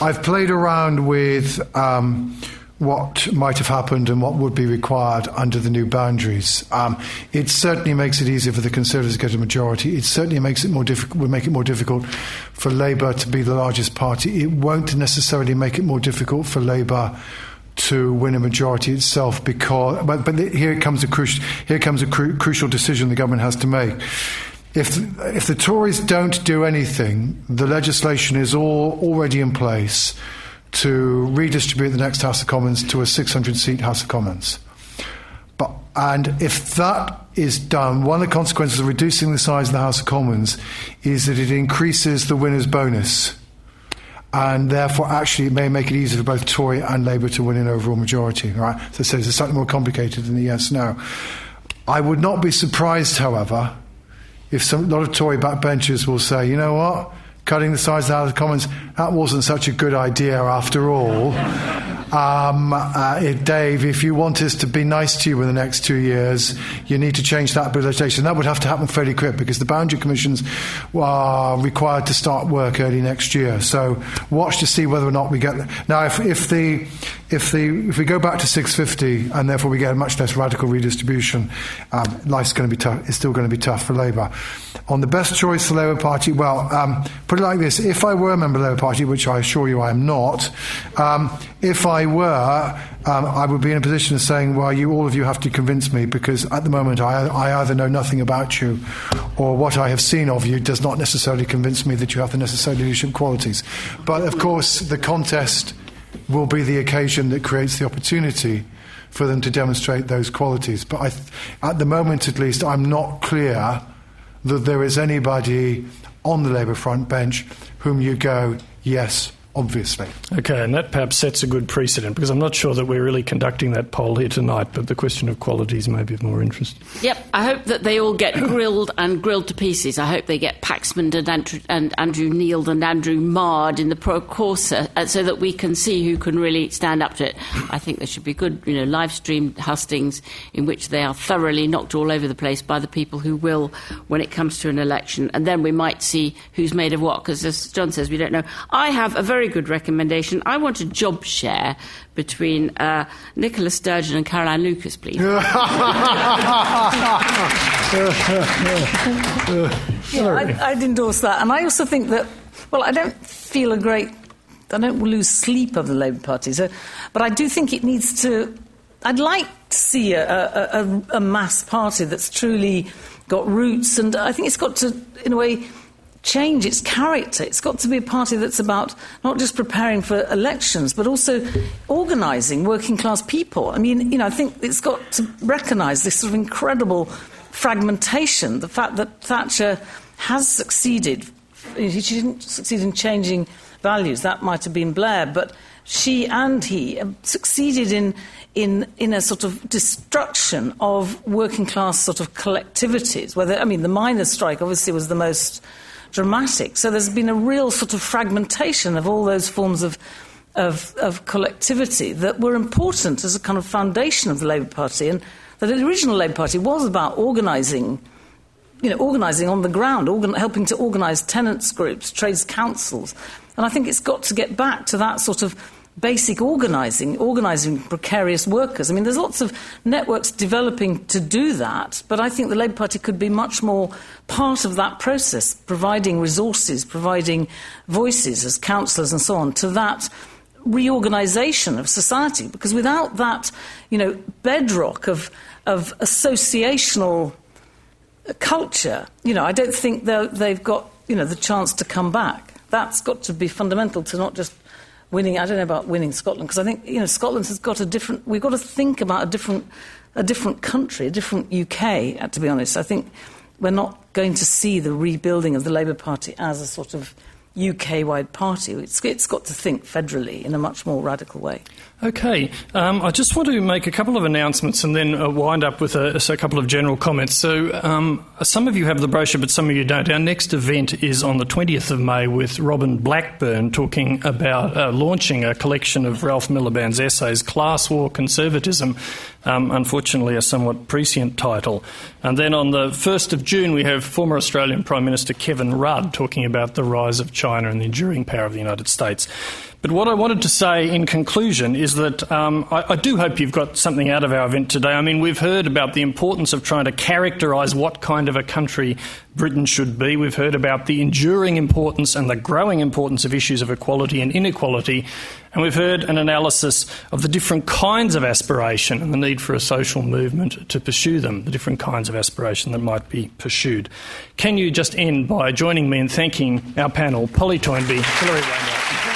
B: I've played around with um, what might have happened and what would be required under the new boundaries. Um, it certainly makes it easier for the Conservatives to get a majority. It certainly makes it more difficult. Will make it more difficult for Labour to be the largest party. It won't necessarily make it more difficult for Labour to win a majority itself because but, but here comes a crucial here comes a cru- crucial decision the government has to make if if the Tories don't do anything the legislation is all already in place to redistribute the next House of Commons to a 600 seat House of Commons. But, and if that is done, one of the consequences of reducing the size of the House of Commons is that it increases the winner's bonus. and therefore actually it may make it easier for both Tory and Labour to win an overall majority. Right? So, so it's slightly more complicated than the yes/no. I would not be surprised, however, if some, a lot of Tory backbenchers will say, you know what, cutting the size out of the Commons, that wasn't such a good idea after all. Um, uh, Dave, if you want us to be nice to you in the next two years, you need to change that legislation. That would have to happen fairly quick because the boundary commissions are required to start work early next year. So watch to see whether or not we get. Now, if, if the if the if we go back to 650 and therefore we get a much less radical redistribution, um, life's going to be tough. It's still going to be tough for Labour. On the best choice for Labour Party, well, um, put it like this: if I were a member of the Labour Party, which I assure you I am not, um, if I were, um, I would be in a position of saying, well, you all of you have to convince me because at the moment I, I either know nothing about you or what I have seen of you does not necessarily convince me that you have the necessary leadership qualities. But of course, the contest will be the occasion that creates the opportunity for them to demonstrate those qualities. But at the moment, at least, I'm not clear that there is anybody on the Labour front bench whom you go, yes, obviously.
A: Okay, and that perhaps sets a good precedent because I'm not sure that we're really conducting that poll here tonight, but the question of qualities may be of more interest.
C: Yep, I hope that they all get grilled and grilled to pieces. I hope they get Paxman and Andrew, and Andrew Neil and Andrew Marr in the pro Corsa uh, so that we can see who can really stand up to it. I think there should be good, you know, live streamed hustings in which they are thoroughly knocked all over the place by the people who will when it comes to an election, and then we might see who's made of what. Because as John says, we don't know. I have a very very good recommendation. I want a job share between uh, Nicola Sturgeon and Caroline Lucas, please.
D: yeah, I'd, I'd endorse that. And I also think that, well, I don't feel a great, I don't lose sleep of the Labour Party, so, but I do think it needs to, I'd like to see a, a, a, a mass party that's truly got roots, and I think it's got to, in a way, change its character. It's got to be a party that's about not just preparing for elections, but also organising working class people. I mean, you know, I think it's got to recognise this sort of incredible fragmentation, the fact that Thatcher has succeeded. She didn't succeed in changing values. That might have been Blair, but she and he succeeded in, in, in a sort of destruction of working class sort of collectivities. Whether, I mean, the miners' strike obviously was the most dramatic. So there's been a real sort of fragmentation of all those forms of, of, of collectivity that were important as a kind of foundation of the Labour Party. And that the original Labour Party was about organising, you know, organising on the ground, organ- helping to organise tenants groups, trades councils. And I think it's got to get back to that sort of basic organising, organising precarious workers. I mean, there's lots of networks developing to do that, but I think the Labour Party could be much more part of that process, providing resources, providing voices as councillors and so on to that reorganisation of society. Because without that, you know, bedrock of, of associational culture, you know, I don't think they've got, you know, the chance to come back. That's got to be fundamental to not just winning. I don't know about winning Scotland because I think you know Scotland has got a different. We've got to think about a different, a different country, a different UK. Uh, to be honest, I think we're not going to see the rebuilding of the Labour Party as a sort of UK wide party. It's, it's got to think federally in a much more radical way.
A: Okay, um, I just want to make a couple of announcements and then uh, wind up with a, a, couple of general comments. So, um, some of you have the brochure, but some of you don't. Our next event is on the 20th of May with Robin Blackburn talking about uh, launching a collection of Ralph Miliband's essays, Class War Conservatism. Um, unfortunately, a somewhat prescient title. And then on the 1st of June, we have former Australian Prime Minister Kevin Rudd talking about the rise of China and the enduring power of the United States. But what I wanted to say in conclusion is that um, I, I, do hope you've got something out of our event today. I mean, we've heard about the importance of trying to characterise what kind of a country Britain should be. We've heard about the enduring importance and the growing importance of issues of equality and inequality. And we've heard an analysis of the different kinds of aspiration and the need for a social movement to pursue them, the different kinds of aspiration that might be pursued. Can you just end by joining me in thanking our panel, Polly Toynbee, Hilary Wainwright,